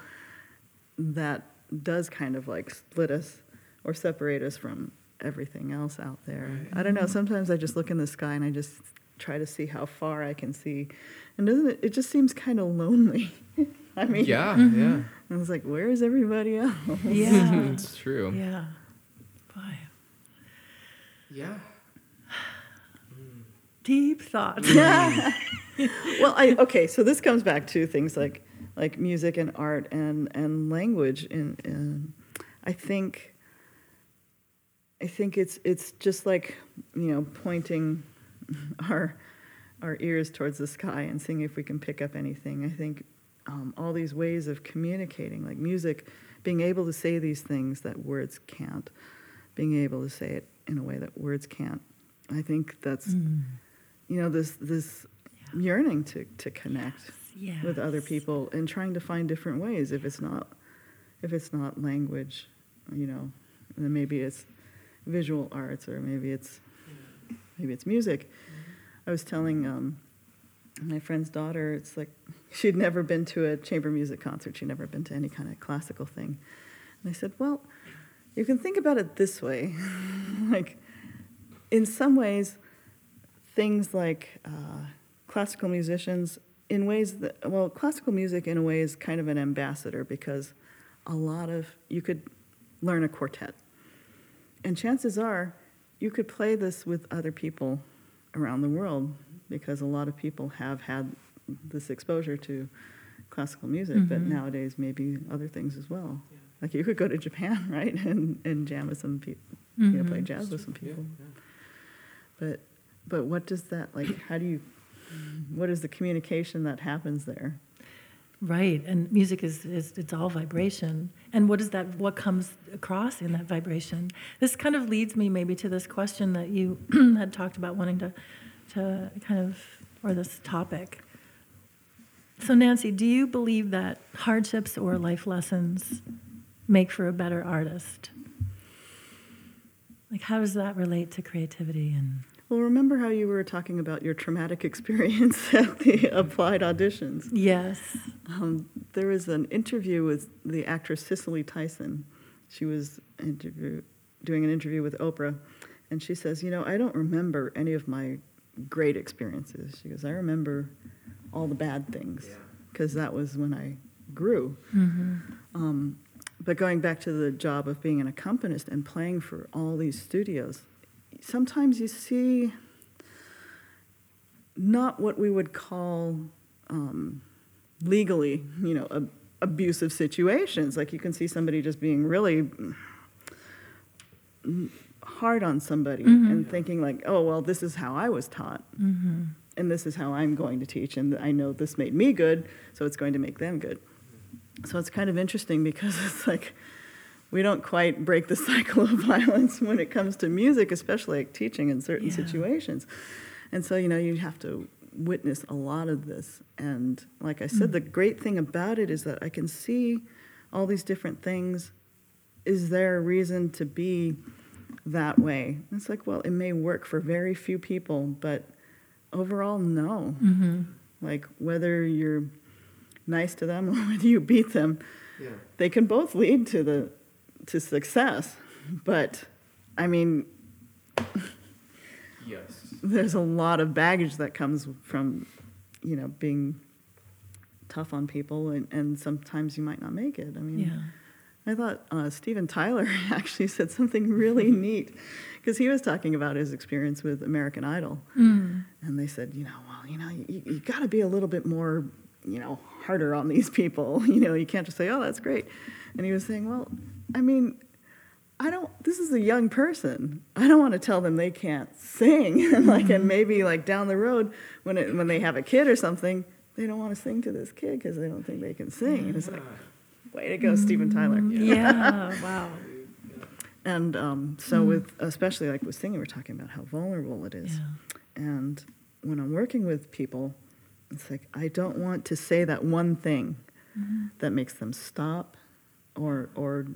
that does kind of like split us or separate us from everything else out there. I don't know. Mm-hmm. Sometimes I just look in the sky and I just try to see how far I can see, and doesn't it? It just seems kind of lonely. <laughs> I mean, Yeah, yeah. I was like, where is everybody else? yeah. <laughs> it's true. Yeah. Boy. Yeah. Deep thoughts. <laughs> well, I okay. So this comes back to things like like music and art and and language. And, and I think I think it's it's just like you know pointing our our ears towards the sky and seeing if we can pick up anything. I think um, all these ways of communicating, like music, being able to say these things that words can't, being able to say it in a way that words can't. I think that's you know this this yearning to to connect Yes. with other people and trying to find different ways if it's not if it's not language you know then maybe it's visual arts or maybe it's maybe it's music i was telling um, my friend's daughter it's like she'd never been to a chamber music concert. She'd never been to any kind of classical thing. And i said well you can think about it this way. <laughs> Like in some ways things like uh, classical musicians in ways that well classical music in a way is kind of an ambassador because a lot of you could learn a quartet. And chances are you could play this with other people around the world because a lot of people have had this exposure to classical music but mm-hmm. nowadays maybe other things as well. Like you could go to japan <laughs> right and, and jam with some people you know play mm-hmm. jazz with some people. but but what does that like how do you what is the communication that happens there Right, and music is, is it's all vibration. And what is that? What comes across in that vibration? This kind of leads me maybe to this question that you <clears throat> had talked about wanting to, to kind of, or this topic. So Nancy, do you believe that hardships or life lessons make for a better artist? Like, how does that relate to creativity and? Well remember how you were talking about your traumatic <laughs> experience at the applied auditions Yes. um, there was an interview with the actress cicely tyson she was interview, doing an interview with oprah and she says you know i don't remember any of my great experiences she goes i remember all the bad things, because that was when I grew. Mm-hmm. Um, but going back to the job of being an accompanist and playing for all these studios, sometimes you see not what we would call um, legally, you know, ab- abusive situations. Like you can see somebody just being really hard on somebody and thinking like, oh well, this is how I was taught, and this is how I'm going to teach, and I know this made me good, so it's going to make them good. So it's kind of interesting because <laughs> it's like we don't quite break the <laughs> cycle of violence when it comes to music, especially like teaching in certain Yeah. situations. And so, you know, you have to witness a lot of this. And like I said, the great thing about it is that I can see all these different things. Is there a reason to be that way? And it's like, well, it may work for very few people, but overall, no. Mm-hmm. Like whether you're nice to them <laughs> or whether you beat them, Yeah. they can both lead to the to success. But I mean, Yes. there's a lot of baggage that comes from, you know, being tough on people, and, and sometimes you might not make it. I mean, Yeah. I thought uh, Steven Tyler <laughs> actually said something really <laughs> neat because he was talking about his experience with American Idol. Mm. And they said, you know, well, you know, you, you got to be a little bit more, you know, harder on these people. <laughs> You know, you can't just say, oh, that's great. And he was saying, well, I mean, I don't, this is a young person. I don't want to tell them they can't sing. <laughs> and like, and maybe like down the road when, it, when they have a kid or something, they don't want to sing to this kid because they don't think they can sing. And it's like, way to go, Steven Tyler. <laughs> Yeah. wow. And um, so with, especially like with singing, we're talking about how vulnerable it is. Yeah. And when I'm working with people, it's like I don't want to say that one thing Mm-hmm. that makes them stop or or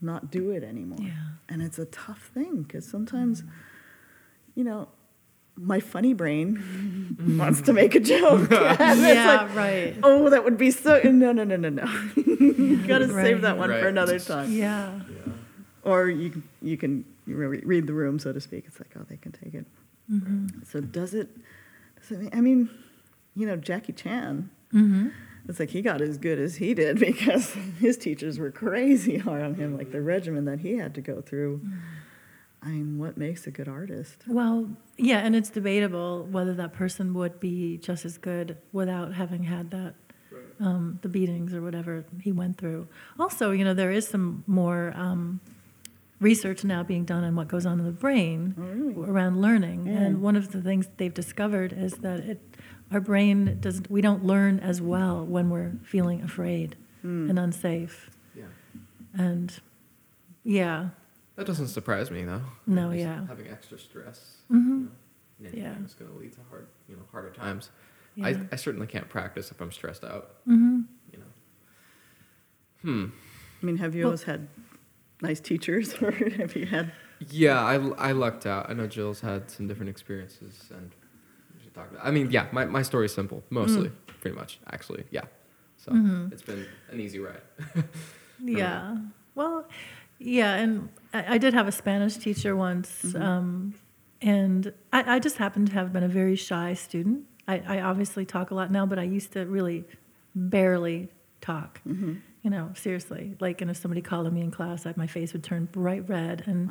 not do it anymore. Yeah. And it's a tough thing because sometimes, you know, my funny brain wants to make a joke. <laughs> <laughs> And it's yeah. like, right. oh, that would be so. No, no, no, no, no. <laughs> you got to Right. save that one for another time. Yeah. Yeah. Or you can- you can read the room, so to speak. It's like, oh, they can take it. Mm-hmm. So does it? Does it? mean- I mean, you know, Jackie Chan. Mm-hmm. It's like he got as good as he did <laughs> because his teachers were crazy hard on him, like the regimen that he had to go through. I mean, what makes a good artist? Well, yeah, and it's debatable whether that person would be just as good without having had that, um, the beatings or whatever he went through. Also, you know, there is some more um, research now being done on what goes on in the brain Oh, really? around learning, Yeah. and one of the things they've discovered is that it, our brain doesn't, we don't learn as well when we're feeling afraid Hmm. and unsafe, Yeah. and yeah, That doesn't surprise me though. No, Just yeah. Having extra stress. Mhm. You know, Yeah. is going to lead to hard, you know, harder times. yeah. I, I certainly can't practice if I'm stressed out. hmm You know. Hmm. I mean, have you Well- always had nice teachers, <laughs> or have you had? Yeah, I, I lucked out. I know Jill's had some different experiences, and we should talk about. I mean, yeah, my, my story is simple, mostly, pretty much, actually. Yeah, so Mhm. it's been an easy ride. <laughs> Yeah. Well, yeah, and I, I did have a Spanish teacher once, um, and I, I just happened to have been a very shy student. I, I obviously talk a lot now, but I used to really barely talk. Mm-hmm. You know, seriously. Like, and if somebody called on me in class, I, my face would turn bright red, and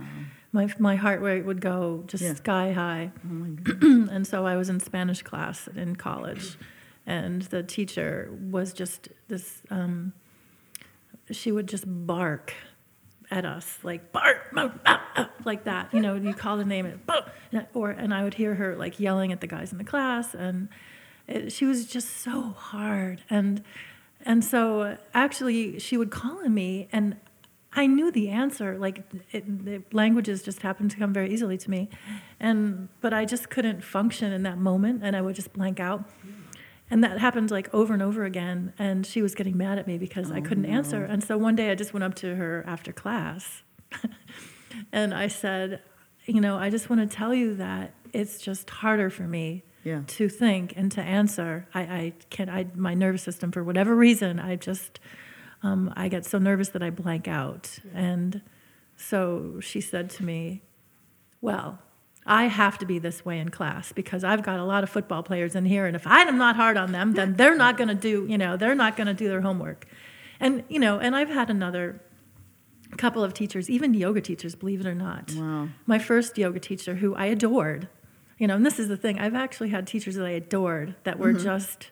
my my heart rate would go just Yeah. sky high. Oh my <clears throat> and so I was in Spanish class in college, and the teacher was just this. Um, she would just bark at us, like bark, bark, ah, ah," like that. You know, you call the name, and or and I would hear her like yelling at the guys in the class, and it, she was just so hard. And and so actually, she would call on me, and I knew the answer. Like it, the languages just happened to come very easily to me, and but I just couldn't function in that moment, and I would just blank out. And that happened like over and over again. And she was getting mad at me because I oh, couldn't answer. And so one day I just went up to her after class <laughs> and I said, You know, I just want to tell you that it's just harder for me Yeah. to think and to answer. I, I can't, I, my nervous system, for whatever reason, I just, um, I get so nervous that I blank out. And so she said to me, Well, I have to be this way in class because I've got a lot of football players in here, and if I'm not hard on them, then they're not going to do, you know, they're not going to do their homework. And you know, and I've had another couple of teachers, even yoga teachers, believe it or not. Wow. My first yoga teacher, who I adored, you know, and this is the thing, I've actually had teachers that I adored that were just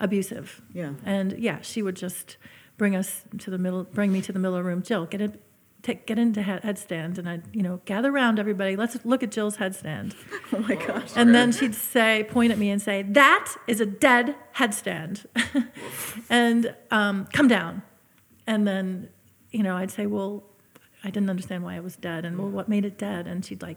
abusive. Yeah. And yeah, she would just bring us to the middle, bring me to the middle of the room. Jill, get it, take, get into head, headstand, and I'd, you know, gather around everybody. Let's look at Jill's headstand. <laughs> Oh my gosh. And then she'd say, point at me and say, "That is a dead headstand," <laughs> and um, come down. And then, you know, I'd say, "Well, I didn't understand why it was dead, and well, what made it dead?" And she'd like,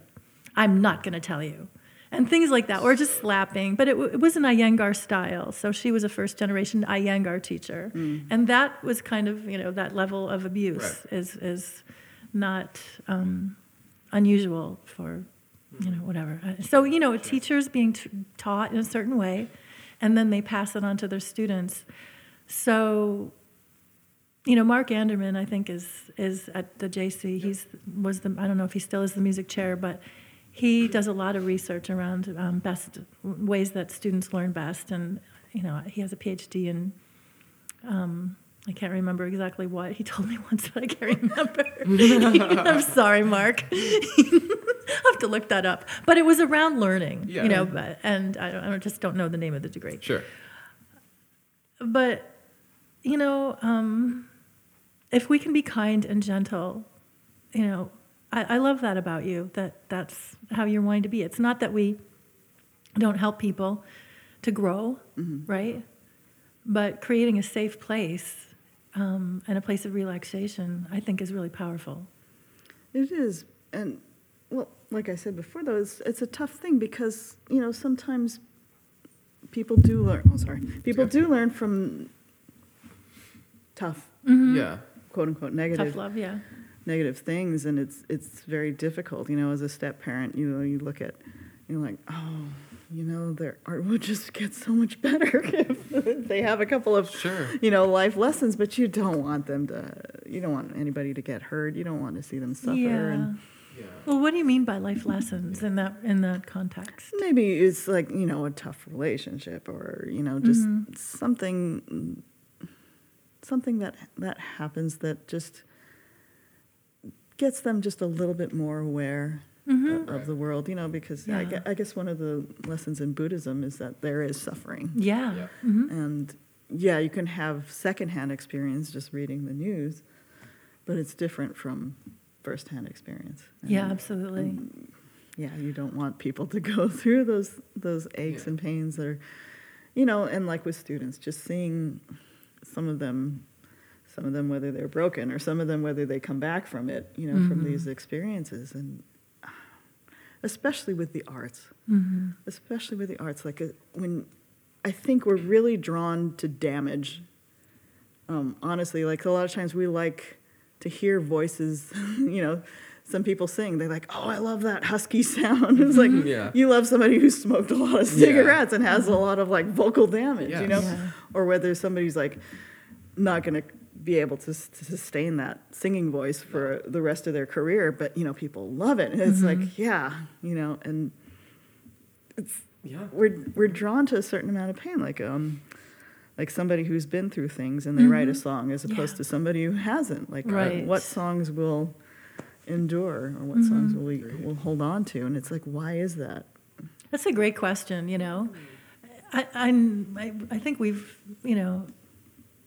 "I'm not going to tell you." And things like that, or just slapping. But it, w- it was an Iyengar style. So she was a first generation Iyengar teacher. And that was kind of, you know, that level of abuse Right. is, is not um, unusual for you know whatever Uh, so you know teachers being t- taught in a certain way and then they pass it on to their students so you know mark anderman i think is is at the jc he's was the i don't know if he still is the music chair but he does a lot of research around um, best ways that students learn best and you know he has a phd in um, I can't remember exactly what he told me <laughs> once, but I can't remember. <laughs> I'm sorry, Mark. <laughs> I'll have to look that up. But it was around learning, Yeah. you know, but, and I, don't, I just don't know the name of the degree. Sure. But, you know, um, if we can be kind and gentle, you know, I, I love that about you, that that's how you're wanting to be. It's not that we don't help people to grow, right? But creating a safe place um, and a place of relaxation, I think, is really powerful. It is, and well, like I said before, though, it's, it's a tough thing because you know sometimes people do learn. Oh, sorry, people do learn from tough, Yeah. quote unquote, negative. Tough negative love, yeah. Negative things, and it's it's very difficult. You know, as a step parent, you know, you look at, you're like, oh, you know, their art would just get so much better <laughs> if they have a couple of Sure. you know life lessons, but you don't want them to. You don't want anybody to get hurt. You don't want to see them suffer. yeah. And, Yeah. Well, what do you mean by life lessons in that in that context? maybe it's like you know a tough relationship or you know just mm-hmm. something something that that happens that just gets them just a little bit more aware mm-hmm. of, of the world you know because I, Yeah. gue- I guess one of the lessons in buddhism is that there is suffering Yeah. Yeah. Mm-hmm. and yeah you can have secondhand experience just reading the news but it's different from firsthand experience Yeah, And- absolutely. yeah, you don't want people to <laughs> go through those those aches Yeah. and pains that are, you know, and like with students, just seeing some of them, some of them whether they're broken or some of them whether they come back from it, you know, from mm-hmm. these experiences, and uh, especially with the arts, mm-hmm. especially with the arts, like uh, when I think we're really drawn to damage. Um, honestly, like a lot of times we like to hear voices, <laughs> you know, some people sing. They're like, "Oh, I love that husky <laughs> sound." it's like mm-hmm. Yeah. you love somebody who smoked a lot of Yeah. cigarettes and has a lot of like vocal damage, you know, Yeah. or whether somebody's like not going to be able to, to sustain that singing voice for the rest of their career, but you know, people love it. And it's like, yeah, you know, and it's Yeah. we're we're drawn to a certain amount of pain, like um, like somebody who's been through things and they write a song, as opposed Yeah. to somebody who hasn't. Like, uh, what songs will endure, or what songs will we will hold on to? And it's like, why is that? That's a great question. You know, I, I'm, I, I think we've, you know,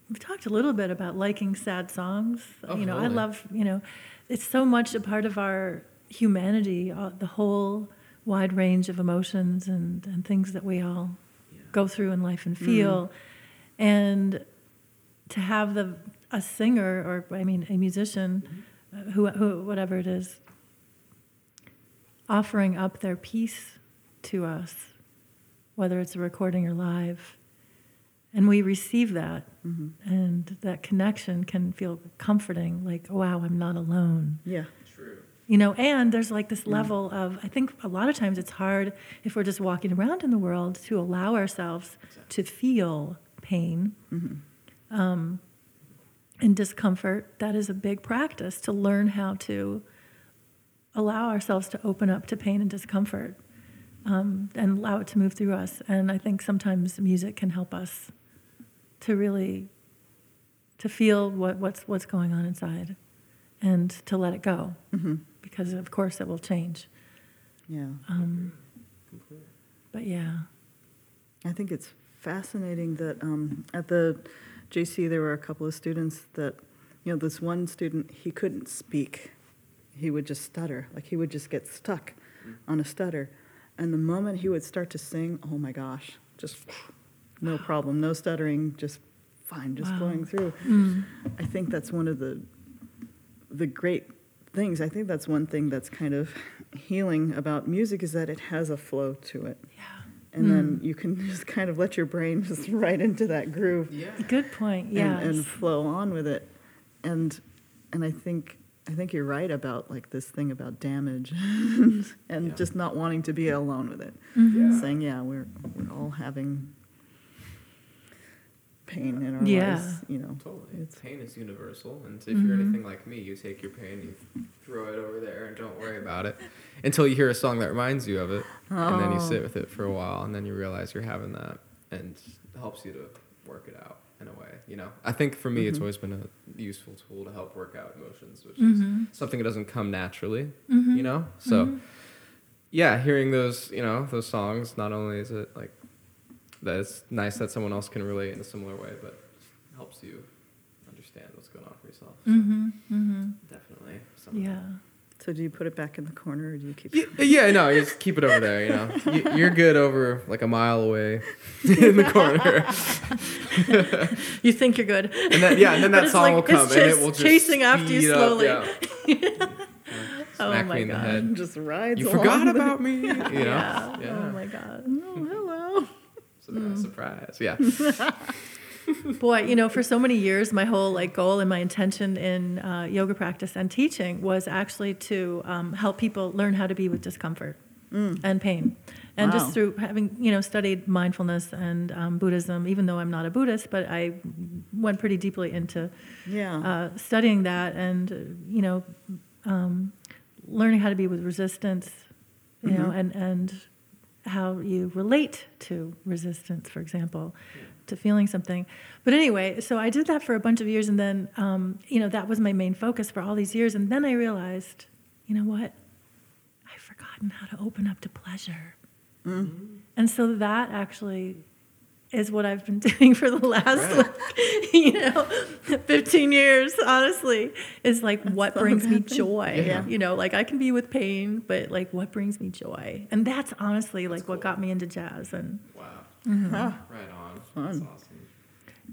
we've talked a little bit about liking sad songs. Oh, you know, I love, you know, it's so much a part of our humanity, uh, the whole wide range of emotions and, and things that we all go through in life and feel. And to have the a singer or I mean a musician, uh, who, who whatever it is, offering up their piece to us, whether it's a recording or live, and we receive that, and that connection can feel comforting. Like, wow, I'm not alone. Yeah, True. you know and there's like this level of i think a lot of times it's hard if we're just walking around in the world to allow ourselves to feel pain um, and discomfort. That is a big practice to learn how to allow ourselves to open up to pain and discomfort um, and allow it to move through us. And I think sometimes music can help us to really to feel what, what's what's going on inside and to let it go Mm-hmm. because of course it will change. Yeah. Um, but yeah. I think it's fascinating that um, at the JC there were a couple of students that, you know, this one student he couldn't speak, he would just stutter, like he would just get stuck on a stutter, and the moment he would start to sing, oh my gosh, just no problem, no stuttering, just fine, just Wow. going through. Mm. I think that's one of the the great things. I think that's one thing that's kind of healing about music is that it has a flow to it Yeah. and then you can <laughs> just kind of let your brain just <laughs> right into that groove Yeah. Good point. and, and flow on with it and and i think i think you're right about like this thing about damage <laughs> and Yeah. just not wanting to be alone with it Mm-hmm. Yeah. saying yeah we're we're all having pain in our Yeah. lives you know Totally. It's- pain is universal, and if Mhm. you're anything like me, you take your pain, you throw it over there, and don't worry about it until you hear a song that reminds you of it, and then you Oh. sit with it for a while, and then you realize you're having that, and it helps you to work it out in a way. You know, I think for me, it's Mhm. always been a useful tool to help work out emotions, which Mhm. is something that doesn't come naturally. Mhm. You know, so Mhm. yeah, hearing those, you know, those songs, not only is it like that it's nice that someone else can relate in a similar way, but helps you understand what's going on for yourself. So Mhm. Mhm. definitely. something. Yeah. so do you put it back in the corner or do you keep Yeah, yeah, no, you just keep it over there. You know, <laughs> You- you're good over like a mile away <laughs> in the corner, <laughs> You think you're good. and then yeah, and then that song like- will come, and it will just chasing after you speed up, slowly. yeah. Oh my me in the God. head. just rides You along forgot with about me. You know? Yeah. Yeah. Oh my God. oh hello Surprise, surprise. Yeah. <laughs> Boy, you know, for so many years, my whole like goal and my intention in uh, yoga practice and teaching was actually to um, help people learn how to be with discomfort and pain, and Wow. just through having you know studied mindfulness and um, Buddhism. Even though I'm not a Buddhist, but I went pretty deeply into yeah uh, studying that and uh, you know um, learning how to be with resistance you know Mhm. and and how you relate to resistance for example to feeling something. But anyway so i did that for a bunch of years and then um, you know that was my main focus for all these years and then i realized you know what? I've forgotten how to open up to pleasure. Mm. and so that actually is what I've been <laughs> doing for the last, Right. like, <laughs> you know, 15 years, honestly, is like what brings me bad thing. joy. Yeah. You know, like I can be with pain, but like what brings me joy? And that's honestly like what got me into jazz. And Wow. Huh. Right on. Fun. That's awesome.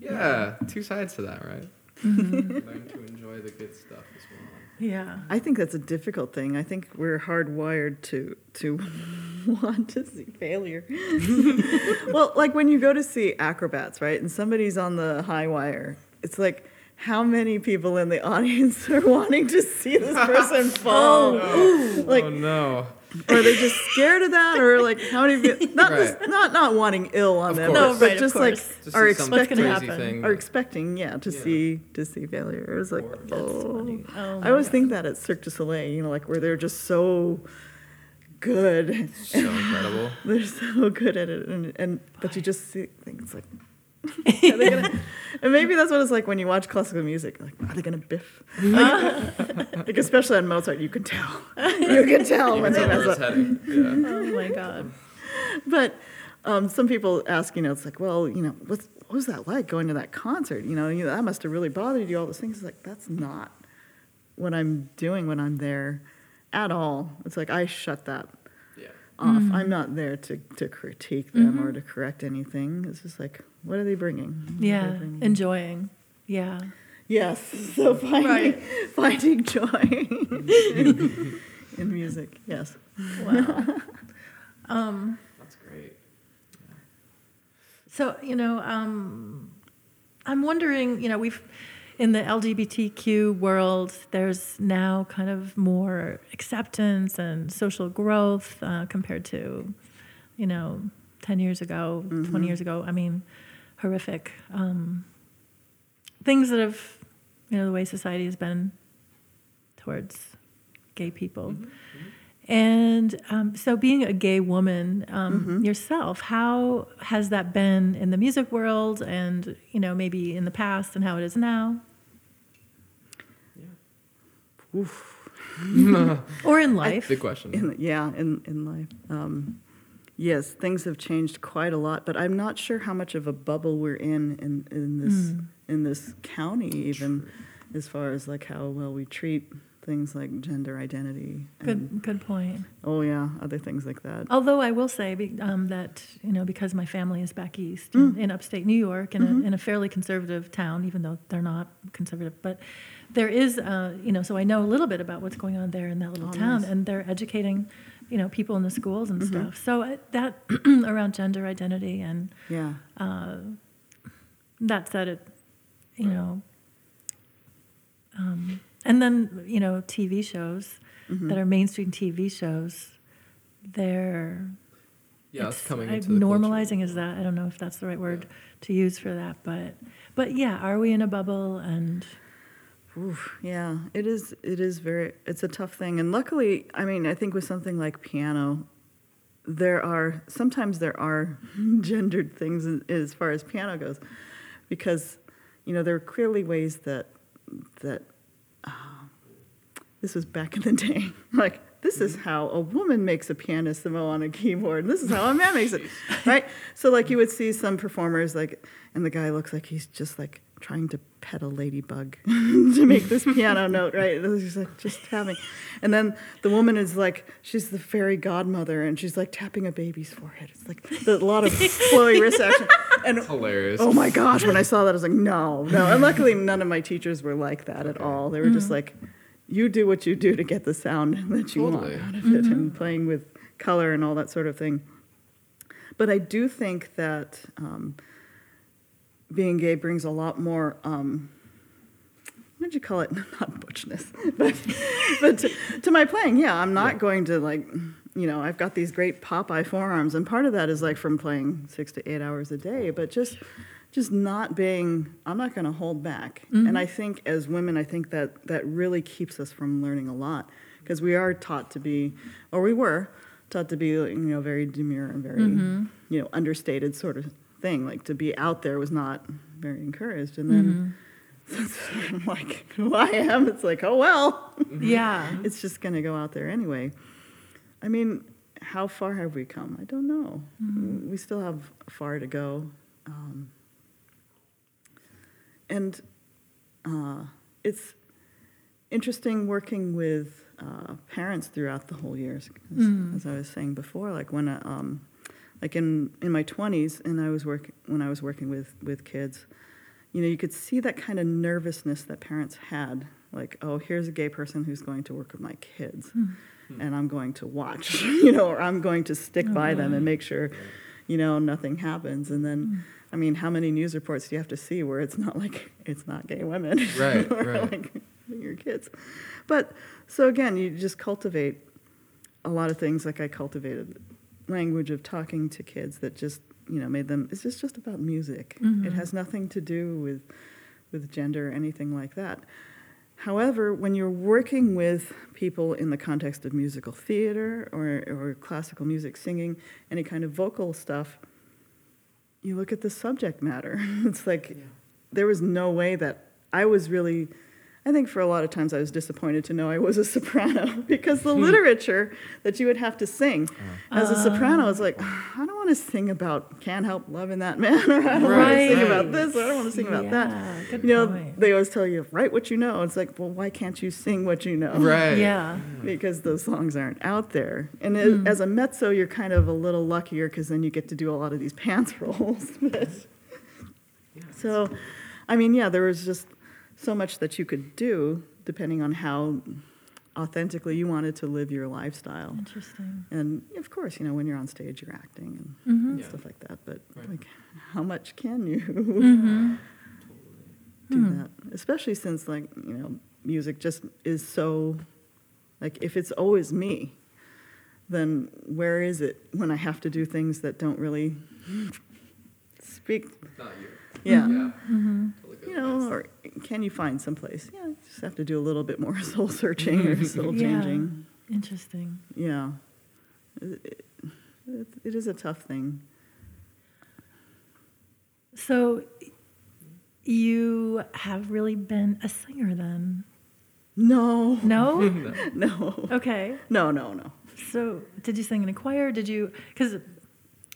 Yeah, two sides to that, right? Mm-hmm. Learn to enjoy the good stuff as well. Yeah. I think that's a difficult thing. I think we're hardwired to to <laughs> want to see failure. <laughs> well, like when you go to see acrobats, right? And somebody's on the high wire, it's like how many people in the <laughs> audience are wanting to see this person fall? Oh, Like, oh no. Or are they just scared of that, or like how many? People, not Right. this, not not wanting ill on Of them, course. No, but right, of just like. Just are see some What's gonna expecting crazy happen? thing. are expecting yeah to Yeah. see to see failure. It was like oh. Oh, I always God. think that at Cirque du Soleil, you know, like where they're just so good. so incredible. <laughs> They're so good at it, and, and but you just see things like, are they gonna, and maybe that's what it's like when you watch classical music. Like, are they gonna biff? Like, <laughs> like, especially on Mozart, you can tell. You can tell You when can they tell mess up. heading. Yeah. Oh my God. But um, some people ask, you know, it's like, well, you know, what's, what was that like going to that concert? You know, you know, that must have really bothered you. All those things. It's like that's not what I'm doing when I'm there at all. It's like I shut that Yeah. off. Mm-hmm. I'm not there to, to critique them or to correct anything. It's just like, what are they bringing? What are they Yeah. bringing? Enjoying. Yeah. yes. So finding, Right. finding joy <laughs> in music. Yes. Wow. um, That's great. So, you know, um, I'm wondering, you know, we've, in the LGBTQ world, there's now kind of more acceptance and social growth uh, compared to, you know, 10 years ago, 20 years ago. I mean, horrific um, things that have, you know, the way society has been towards gay people. And um, so, being a gay woman um, yourself, how has that been in the music world, and you know maybe in the past, and how it is now, Oof. <laughs> or in <laughs> life? Big question. In, yeah, in, in life. Um, yes, things have changed quite a lot, but I'm not sure how much of a bubble we're in in, in this in this county, even as far as like how well we treat things like gender identity. Good, good point. oh yeah, other things like that. Although I will say um, that you know because my family is back east in, in upstate New York in, a, in a fairly conservative town, even though they're not conservative, but there is uh, you know so I know a little bit about what's going on there in that little Oh, town, nice. and they're educating you know people in the schools and stuff. So uh, that <clears throat> around gender identity and Yeah. that said it you know um, and then you know TV shows Mm-hmm. that are mainstream TV shows they're Yeah, it's it's- coming I- the normalizing culture. is that I don't know if that's the right word to use for that, but but yeah, are we in a bubble? And Oof, yeah, it is. It is very. It's a tough thing, and luckily, I mean, I think with something like piano, there are sometimes there are <laughs> gendered things in, as far as piano goes, because you know there are clearly ways that that uh, this was back in the day, <laughs> like. This is how a woman makes a pianissimo on a keyboard. And this is how a man makes it, <laughs> right? So, like, you would see some performers, like, and the guy looks like he's just like trying to pet a ladybug <laughs> to make this piano note, right? And He's like just tapping, and then the woman is like, she's the fairy godmother, and she's like tapping a baby's forehead. It's like the, a lot of flowy wrist action, <laughs> and Hilarious. oh my gosh, when I saw that, I was like, no, no. And luckily, none of my teachers were like that at all. They were just like, you do what you do to get the sound that you Totally. want out of it, and playing with color and all that sort of thing. But I do think that um, being gay brings a lot more. Um, what'd you call it? <laughs> Not butchness, <laughs> but but to, to my playing, yeah, I'm not Yeah. going to like, you know, I've got these great Popeye forearms, and part of that is like from playing six to eight hours a day, but just just not being i'm not going to hold back and i think as women i think that that really keeps us from learning a lot because we are taught to be or we were taught to be you know very demure and very you know understated sort of thing like to be out there was not very encouraged. And then <laughs> I'm like who i am? It's like oh well. Yeah, <laughs> it's just going to go out there anyway. I mean how far have we come? I don't know. We still have far to go. Um, and uh, it's interesting working with uh, parents throughout the whole years as, as i was saying before like when I, um, like in, in my 20s and i was work, when i was working with, with kids you know you could see that kind of nervousness that parents had like oh here's a gay person who's going to work with my kids hmm. Hmm. and i'm going to watch <laughs> you know or i'm going to stick oh, by them and make sure you know nothing happens. And then hmm. i mean how many news reports do you have to see where it's not like it's not gay women? <laughs> Right, <laughs> or right. like your kids. But so again you just cultivate a lot of things like i cultivated language of talking to kids that just you know made them it's just just about music mm-hmm. it has nothing to do with with gender or anything like that However, when you're working with people in the context of musical theater or, or classical music, singing, any kind of vocal stuff, you look at the subject matter. <laughs> It's like there was no way that I was really. I think for a lot of times I was disappointed to know I was a soprano <laughs> because the literature that you would have to sing as a soprano is like, I don't want to sing about can't help loving that man, <laughs> or I don't want to sing about this, or I don't want to sing about Yeah, that. you know, point. they always tell you write what you know. It's like, well, why can't you sing what you know? Right. yeah, Because those songs aren't out there. And as- as a mezzo, you're kind of a little luckier because then you get to do a lot of these <laughs> pants roles. But- so, I mean, yeah, there was just so much that you could do depending on how authentically you wanted to live your lifestyle. interesting. And of course, you know, when you're on stage, you're acting and, Mm-hmm. and Yeah. stuff like that. But Right. like, how much can you <laughs> Mm-hmm. do Hmm. that? Especially since, like, you know, music just is so, like, if it's always me, then where is it when I have to do things that don't really <laughs> speak? Not you. Yeah. Yeah. Mm-hmm. Totally get You know, or can you find someplace? Yeah, just have to do a little bit more <laughs> soul searching or mm-hmm. soul changing. Yeah. Interesting. Yeah. It, it, it is a tough thing. So you have really been a singer then? No. No? <laughs> No. okay. No, no, no. So did you sing in a choir? Did you, because,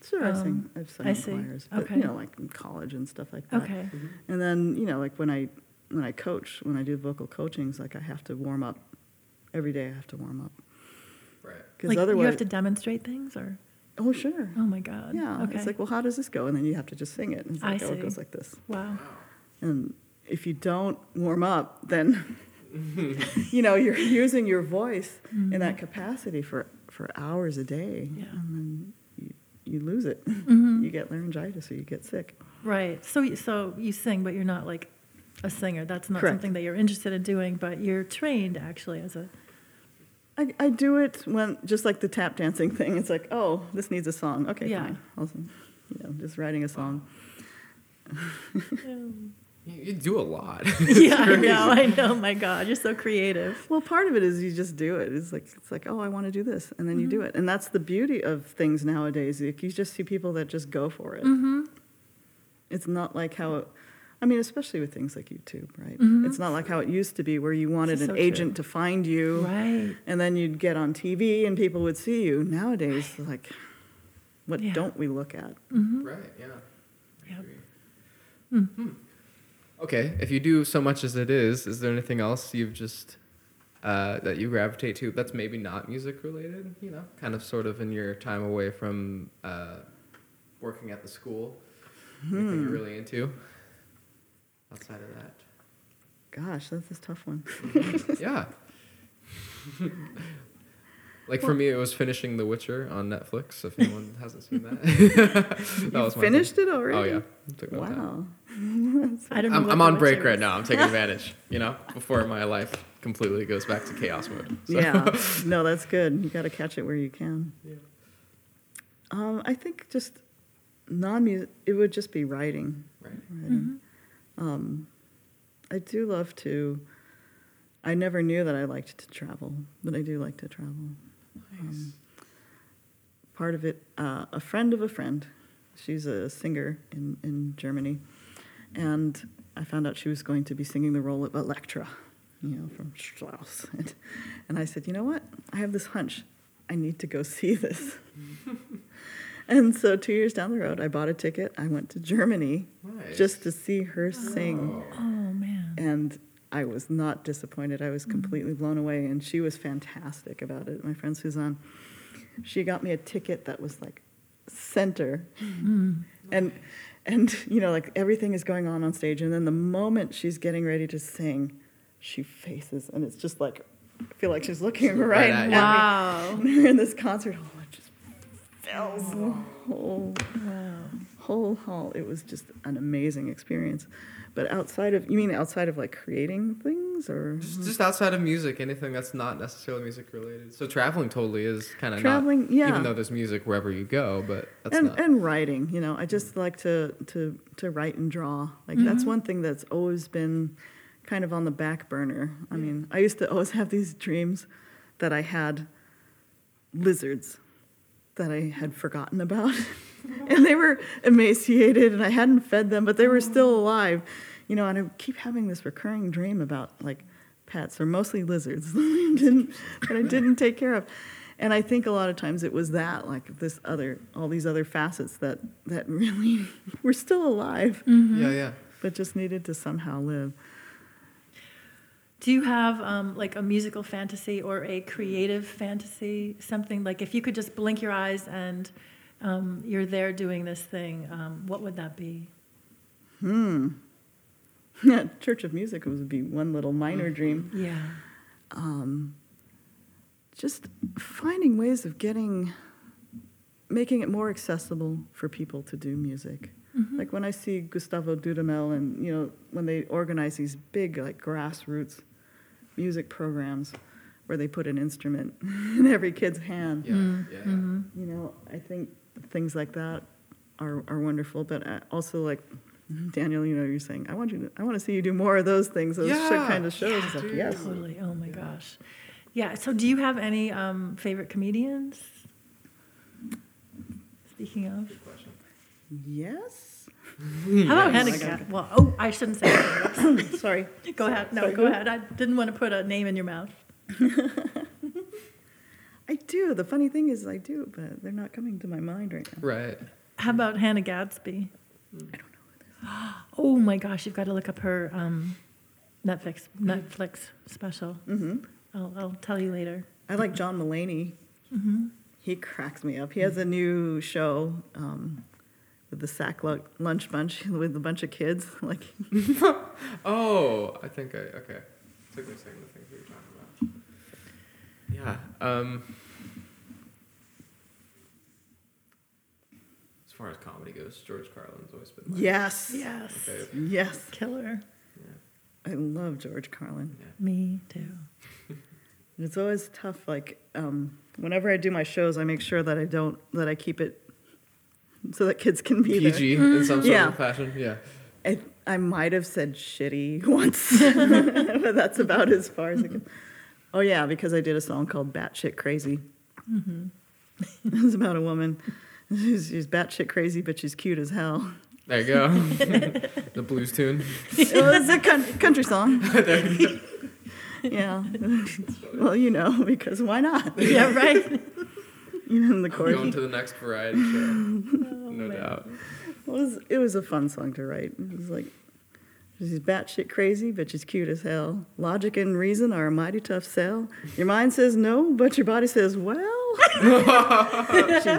Sure, I Um, sing. I've sung I in see. choirs, but Okay. you know, like in college and stuff like that. okay. And then you know, like when I when I coach, when I do vocal coachings, like I have to warm up every day. I have to warm up Right. because Like otherwise, you have to demonstrate things or? oh sure, Oh my God. yeah. Okay. It's like, well, how does this go? And then you have to just sing it. And it's I oh, see. it goes like this. wow. And if you don't warm up, then <laughs> <laughs> you know you're using your voice in that capacity for for hours a day, Yeah. and then you, lose it. Mhm. You get laryngitis or you get sick. Right. So, you- so you sing, but you're not like a singer. That's not Correct. something that you're interested in doing, but you're trained actually as a. I, I do it when just like the tap dancing thing. It's like, oh, this needs a song. Okay, Yeah. fine. I'll, you know, just writing a song. You, you do a lot. <laughs> <laughs> yeah, I know. I know. My God, you're so creative. Well, part of it is you just do it. It's like it's like, oh, I want to do this, and then you do it, and that's the beauty of things nowadays. Like, you just see people that just go for it. Mm-hmm. It's not like how. It, I mean, especially with things like YouTube, right? Mhm. It's not like how it used to be, where you wanted an so agent true. to find you, Right. and then you'd get on TV and people would see you. Nowadays, like, what Yeah. don't we look at? Mm-hmm. Right. Yeah. I Yep. agree. Hmm. Okay. If you do so much as it is, is there anything else you've just uh, that you gravitate to that's maybe not music related? You know, kind of sort of in your time away from uh, working at the school. Anything you're really into outside of that? Gosh, that's a tough one. <laughs> yeah. <laughs> like for me, it was finishing The Witcher on Netflix. If anyone <laughs> hasn't seen that, <laughs> that You was finished thing. it already? Oh yeah, Took no time. Wow. <laughs> I don't. I'm, what I'm on break Witcher right now. I'm taking advantage. You know, before my life completely goes back to chaos mode. So. Yeah. No, that's good. You got to catch it where you can. Yeah. Um, I think just non-music. It would just be writing. Right. writing. Um, I do love to. I never knew that I liked to travel, but I do like to travel. Um, part of it, uh, a friend of a friend, she's a singer in, in Germany, and I found out she was going to be singing the role of Elektra, you know, from Strauss. <laughs> And, and I said, you know what? I have this hunch. I need to go see this. <laughs> and so two years down the road, I bought a ticket. I went to Germany Nice. just to see her sing. Oh man. And I was not disappointed. I was Mm-hmm. completely blown away, and she was fantastic about it. My friend Suzanne, she got me a ticket that was like center, Mm. and and you know like everything is going on on stage, and then the moment she's getting ready to sing, she faces, and it's just like I feel like she's looking right, Right at at me. you. Wow. <laughs> in this concert hall, it just fills the whole Wow. whole hall. It was just an amazing experience. But outside of, you mean outside of like creating things or Just, just outside of music, anything that's not necessarily music related. So traveling totally is kind of Traveling, not, yeah. Even though there's music wherever you go, but that's and not. and writing? You know, I just like to to to write and draw. Like that's mm-hmm. one thing that's always been kind of on the back burner. I mean, I used to always have these dreams that I had lizards that I had forgotten about. <laughs> <laughs> and they were emaciated and I hadn't fed them, but they were still alive. You know, and I keep having this recurring dream about like pets or mostly lizards <laughs> that I didn't that I didn't take care of. And I think a lot of times it was that, like this other all these other facets that that really <laughs> were still alive, yeah, yeah. but just needed to somehow live. Do you have um, like a musical fantasy or a creative fantasy? Something like if you could just blink your eyes and um, you're there doing this thing, um, what would that be? Hmm. <laughs> Church of Music would be one little minor dream. Yeah. um, just finding ways of getting making it more accessible for people to do music like when i see gustavo dudamel and you know when they organize these big like grassroots music programs where they put an instrument <laughs> in every kid's hand Yeah, yeah, yeah. Mm-hmm. you know i think things like that are, are wonderful but uh, also like <laughs> Daniel, you know, you're saying, I want you to, I want to see you do more of those things, those Yeah. kind of shows. It's like, yes. Totally. Oh my gosh. Yeah. So, do you have any um, favorite comedians? Speaking of, Yes. how about <laughs> Yes. Hennigan? Well, oh, I shouldn't say. <coughs> Sorry. go ahead. No, Sorry, go ahead. I didn't want to put a name in your mouth. <laughs> I do. The funny thing is, I do, but they're not coming to my mind right now. Right. How about Hannah Gadsby? I don't know. <gasps> Oh my gosh, you've got to look up her um, Netflix Netflix special. Mm-hmm. I'll, I'll tell you later. I like John Mulaney. Mm-hmm. He cracks me up. He has a new show um, with the Sack Lu- Lunch Bunch <laughs> with a bunch of kids. <laughs> Like, <laughs> Oh, I think I okay. Took me a second to think what you're talking about. Yeah. Um. As far as comedy goes, George Carlin's always been my yes. Yes, fave. Yes. killer. I love George Carlin. Me too. <laughs> It's always tough. Like, um, whenever I do my shows, I make sure that I don't, that I keep it so that kids can be there. PG in some sort Yeah. of fashion. Yeah. I, I might have said shitty <laughs> once, <laughs> but that's about as far as I can. Oh yeah, because I did a song called "Batshit Crazy." Mm-hmm. <laughs> it was about a woman. She's, she's batshit crazy, but she's cute as hell. There you go. <laughs> the blues tune. It was a coun- country song. <laughs> yeah. well, you know, because why not? Yeah, right. You know, the I'm chorus. going to the next variety show. Oh, no doubt. It was it was a fun song to write. It was like she's batshit crazy, but she's cute as hell. Logic and reason are a mighty tough sell. Your mind says no, but your body says well. <laughs> she's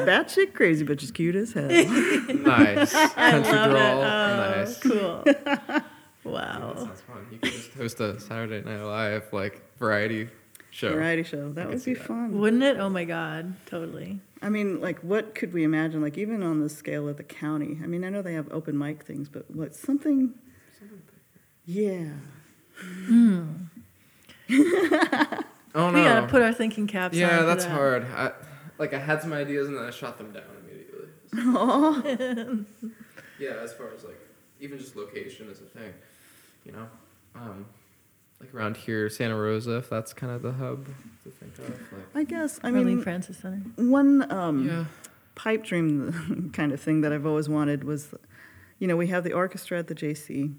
batshit crazy, but she's cute as hell. Nice. <laughs> Country love it. Oh, Nice. Cool. <laughs> That Wow. sounds fun. You could just host a Saturday Night Live like variety show. Variety show. That I would be that. fun. Wouldn't it? Oh my God. Totally. I mean, like, what could we imagine? Like, even on the scale of the county. I mean, I know they have open mic things, but what something? Yeah. Oh <laughs> no. We gotta put our thinking caps on. yeah, that's that. hard. I, like I had some ideas and then I shot them down immediately. <laughs> yeah, as far as like even just location is a thing, you know. Um, like around here, Santa Rosa, if that's kind of the hub to think of. Like, I guess. I Arlene mean, Francis Center. one um, yeah. pipe dream <laughs> kind of thing that I've always wanted was, you know, we have the orchestra at the JC,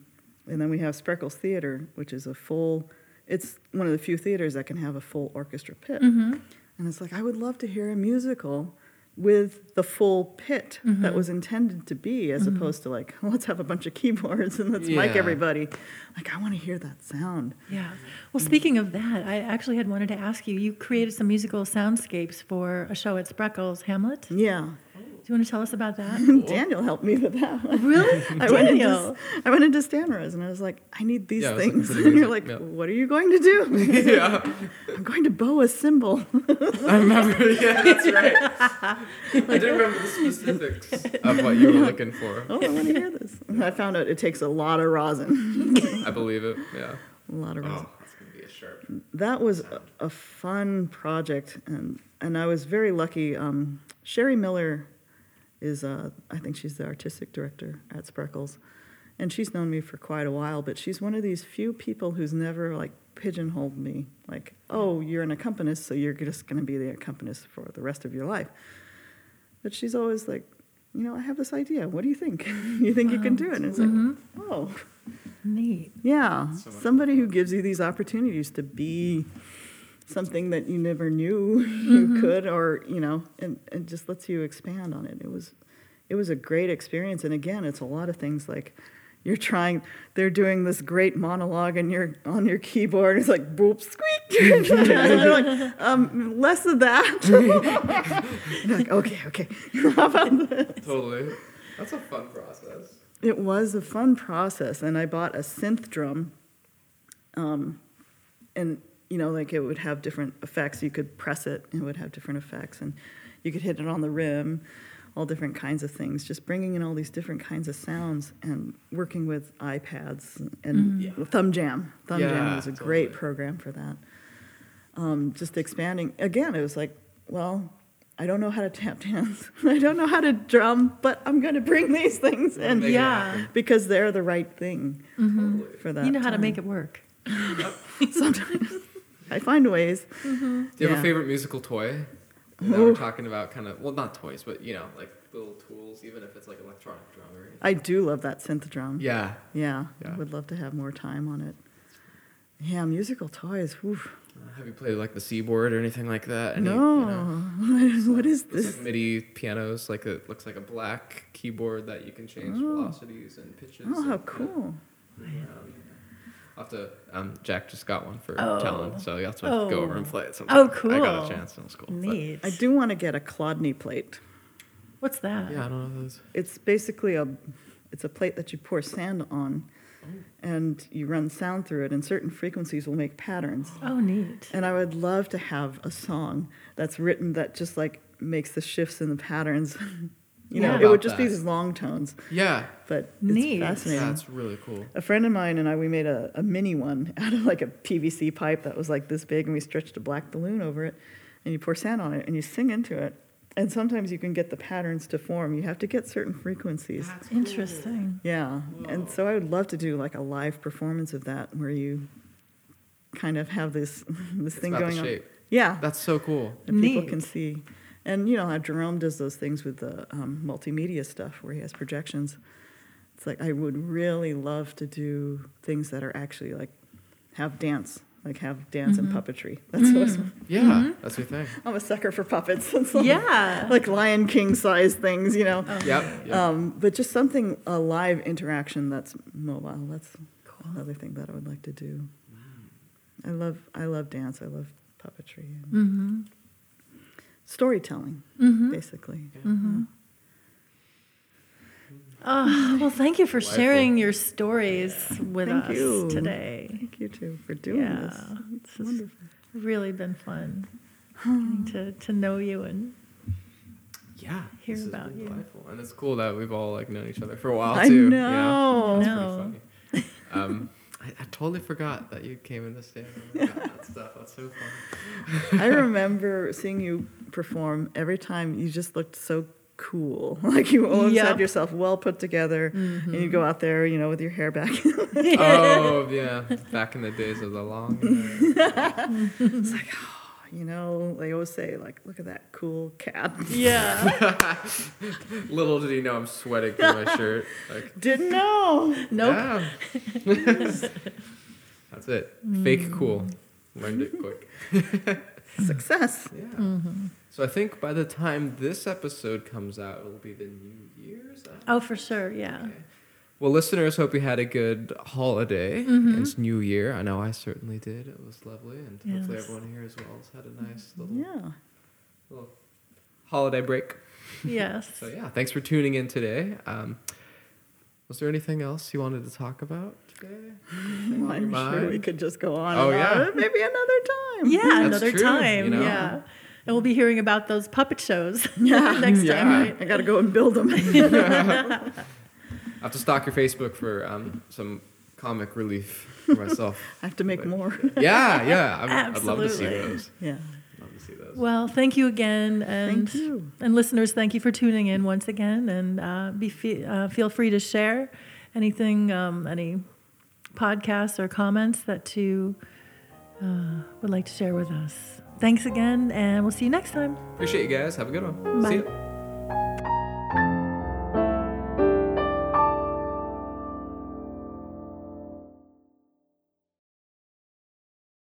and then we have Spreckels Theater, which is a full. It's one of the few theaters that can have a full orchestra pit, Mm-hmm. and it's like I would love to hear a musical with the full pit Mm-hmm. that was intended to be, as opposed to like <laughs> let's have a bunch of keyboards and let's mic everybody. Like I want to hear that sound. Yeah. Well, speaking of that, I actually had wanted to ask you. You created some musical soundscapes for a show at Spreckels, Hamlet. Yeah, you want to tell us about that? <laughs> Daniel helped me with that. one. really, <laughs> I went into Daniel? I went into Stanroy's and I was like, I need these Yeah, things. pretty And <laughs> you're like, yeah. what are you going to do? yeah, I'm going to bow a cymbal. I remember. Yeah, that's right. I didn't remember the specifics of what you were looking for. oh, I want to hear this. And I found out it takes a lot of rosin. I believe it. Yeah. a lot of rosin. Oh, that's gonna be a sharp. That was a, a fun project, and and I was very lucky. Um, Sherry Miller is, uh, I think she's the artistic director at Spreckels, and she's known me for quite a while. But she's one of these few people who's never like pigeonholed me, like, oh, you're an accompanist, so you're just going to be the accompanist for the rest of your life. But she's always like, you know, I have this idea. What do you think? <laughs> you think you can do it? And it's like, oh, Neat. yeah, So somebody who gives you these opportunities to be something that you never knew <laughs> you could, or you know, and, and just lets you expand on it. It was, it was a great experience. And again, it's a lot of things like you're trying. They're doing this great monologue, and you're on your keyboard. It's like boop squeak. <laughs> and <laughs> they're like, um, less of that. like, okay, okay. How about this? Totally. That's a fun process. It was a fun process, and I bought a synth drum. Um, and you know, like it would have different effects. You could press it, and it would have different effects, and you could hit it on the rim, all different kinds of things. Just bringing in all these different kinds of sounds, and working with iPads and Yeah. Thumb Jam. Thumb Jam Yeah, was a great program for that. Um, just expanding again. It was like, well, I don't know how to tap <laughs> dance. I don't know how to drum, but I'm going to bring these things in Make it Yeah. because they're the right thing Totally. for that. you know how to make it work. <laughs> Sometimes I find ways. Do you have Yeah. a favorite musical toy? Now we're talking about kind of well, not toys, but you know, like little tools, even if it's like electronic drum or anything. I do love that synth drum. Yeah. Yeah, Yeah. I would love to have more time on it. Yeah, musical toys. Whew. Uh, Have you played like the Seaboard or anything like that? Any, no, You know, <laughs> what is it's this? like MIDI pianos, like it looks like a black keyboard that you can change Oh. velocities and pitches. Oh, how and, yeah. cool! Um, I'll have to. Um, Jack just got one for Oh. Talon, so that's why have to go over and Oh. play it. Oh, sometime. I got cool. a chance. That was cool. But- Neat. I do want to get a Chladni plate. What's that? yeah, I don't know those. It's basically a, it's a plate that you pour sand on, and you run sound through it, and certain frequencies will make patterns. Oh, neat. And I would love to have a song that's written that just like makes the shifts in the patterns. <laughs> you know, Yeah. it would About just be these long tones, Yeah, but Neat. it's fascinating. yeah, really cool. A friend of mine and I, we made a, a mini one <laughs> out of like a PVC pipe that was like this big, and we stretched a black balloon over it, and you pour sand on it, and you sing into it. And sometimes you can get the patterns to form. You have to get certain frequencies. That's cool. Interesting. Yeah. And so I would love to do like a live performance of that where you kind of have this <laughs> this It's thing got the going on. shape. Yeah. That's so cool. and people can see. And you know how Jerome does those things with the um, multimedia stuff where he has projections. It's like I would really love to do things that are actually like have dance, like have dance and puppetry. That's what Yeah, that's your thing. I'm a sucker for puppets. <laughs> It's like, Yeah. like Lion King size things, you know. Yep. yep. Um, but just something a live interaction that's mobile. That's cool. another thing that I would like to do. Wow. I love I love dance. I love puppetry and Mm-hmm. Storytelling, Mm-hmm. basically. Mm-hmm. Oh, well, thank you for Delightful. sharing your stories with Thank us you. today. Thank you too for doing Yeah, this. this It's wonderful. really been fun <sighs> getting to, to know you and Yeah. hear this about you. delightful. And it's cool that we've all like known each other for a while I too. you know. It's No. pretty funny. Um, <laughs> I, I totally forgot that you came in the stand and that stuff. That's so funny. I remember seeing you perform every time. You just looked so cool. <laughs> Like you always Yep. had yourself well put together, and you go mm-hmm. out there, you know, with your hair back. <laughs> oh yeah, back in the days of the long. hair. <laughs> it's like, oh, you know, they always say, like, look at that cool cat. Yeah. <laughs> <laughs> Little did he know I'm sweating through my shirt. Like, Didn't know. Nope. yeah. <laughs> That's it. Fake cool. Learned it quick. Success. Yeah. Mm-hmm. So I think by the time this episode comes out, it'll be the New Year's. Oh, for sure. Yeah. Okay. Well, listeners, hope you had a good holiday. Mhm. It's New Year. I know I certainly did. It was lovely, and hopefully everyone here as well has had a nice little, Yeah. little holiday break. Yes. <laughs> So yeah, thanks for tuning in today. Um, was there anything else you wanted to talk about today? Anything on <laughs> your I'm sure we could just go on. Oh, yeah. Maybe another time. Yeah, That's another true, time. you know? Yeah. And we'll be hearing about those puppet shows Yeah. <laughs> next time, right? I got to go and build them. I have to stalk your Facebook for um, some comic relief for myself. <laughs> I have to make more. yeah, yeah. I'd, I'd love to see Absolutely. those. yeah. I'd love to see those. Well, thank you again, and Thank you. and listeners, thank you for tuning in once again, and uh, be fe- uh, feel free to share anything, um, any podcasts or comments that you uh, would like to share with us. Thanks again, and we'll see you next time. Appreciate you guys. Have a good one. Bye. See ya.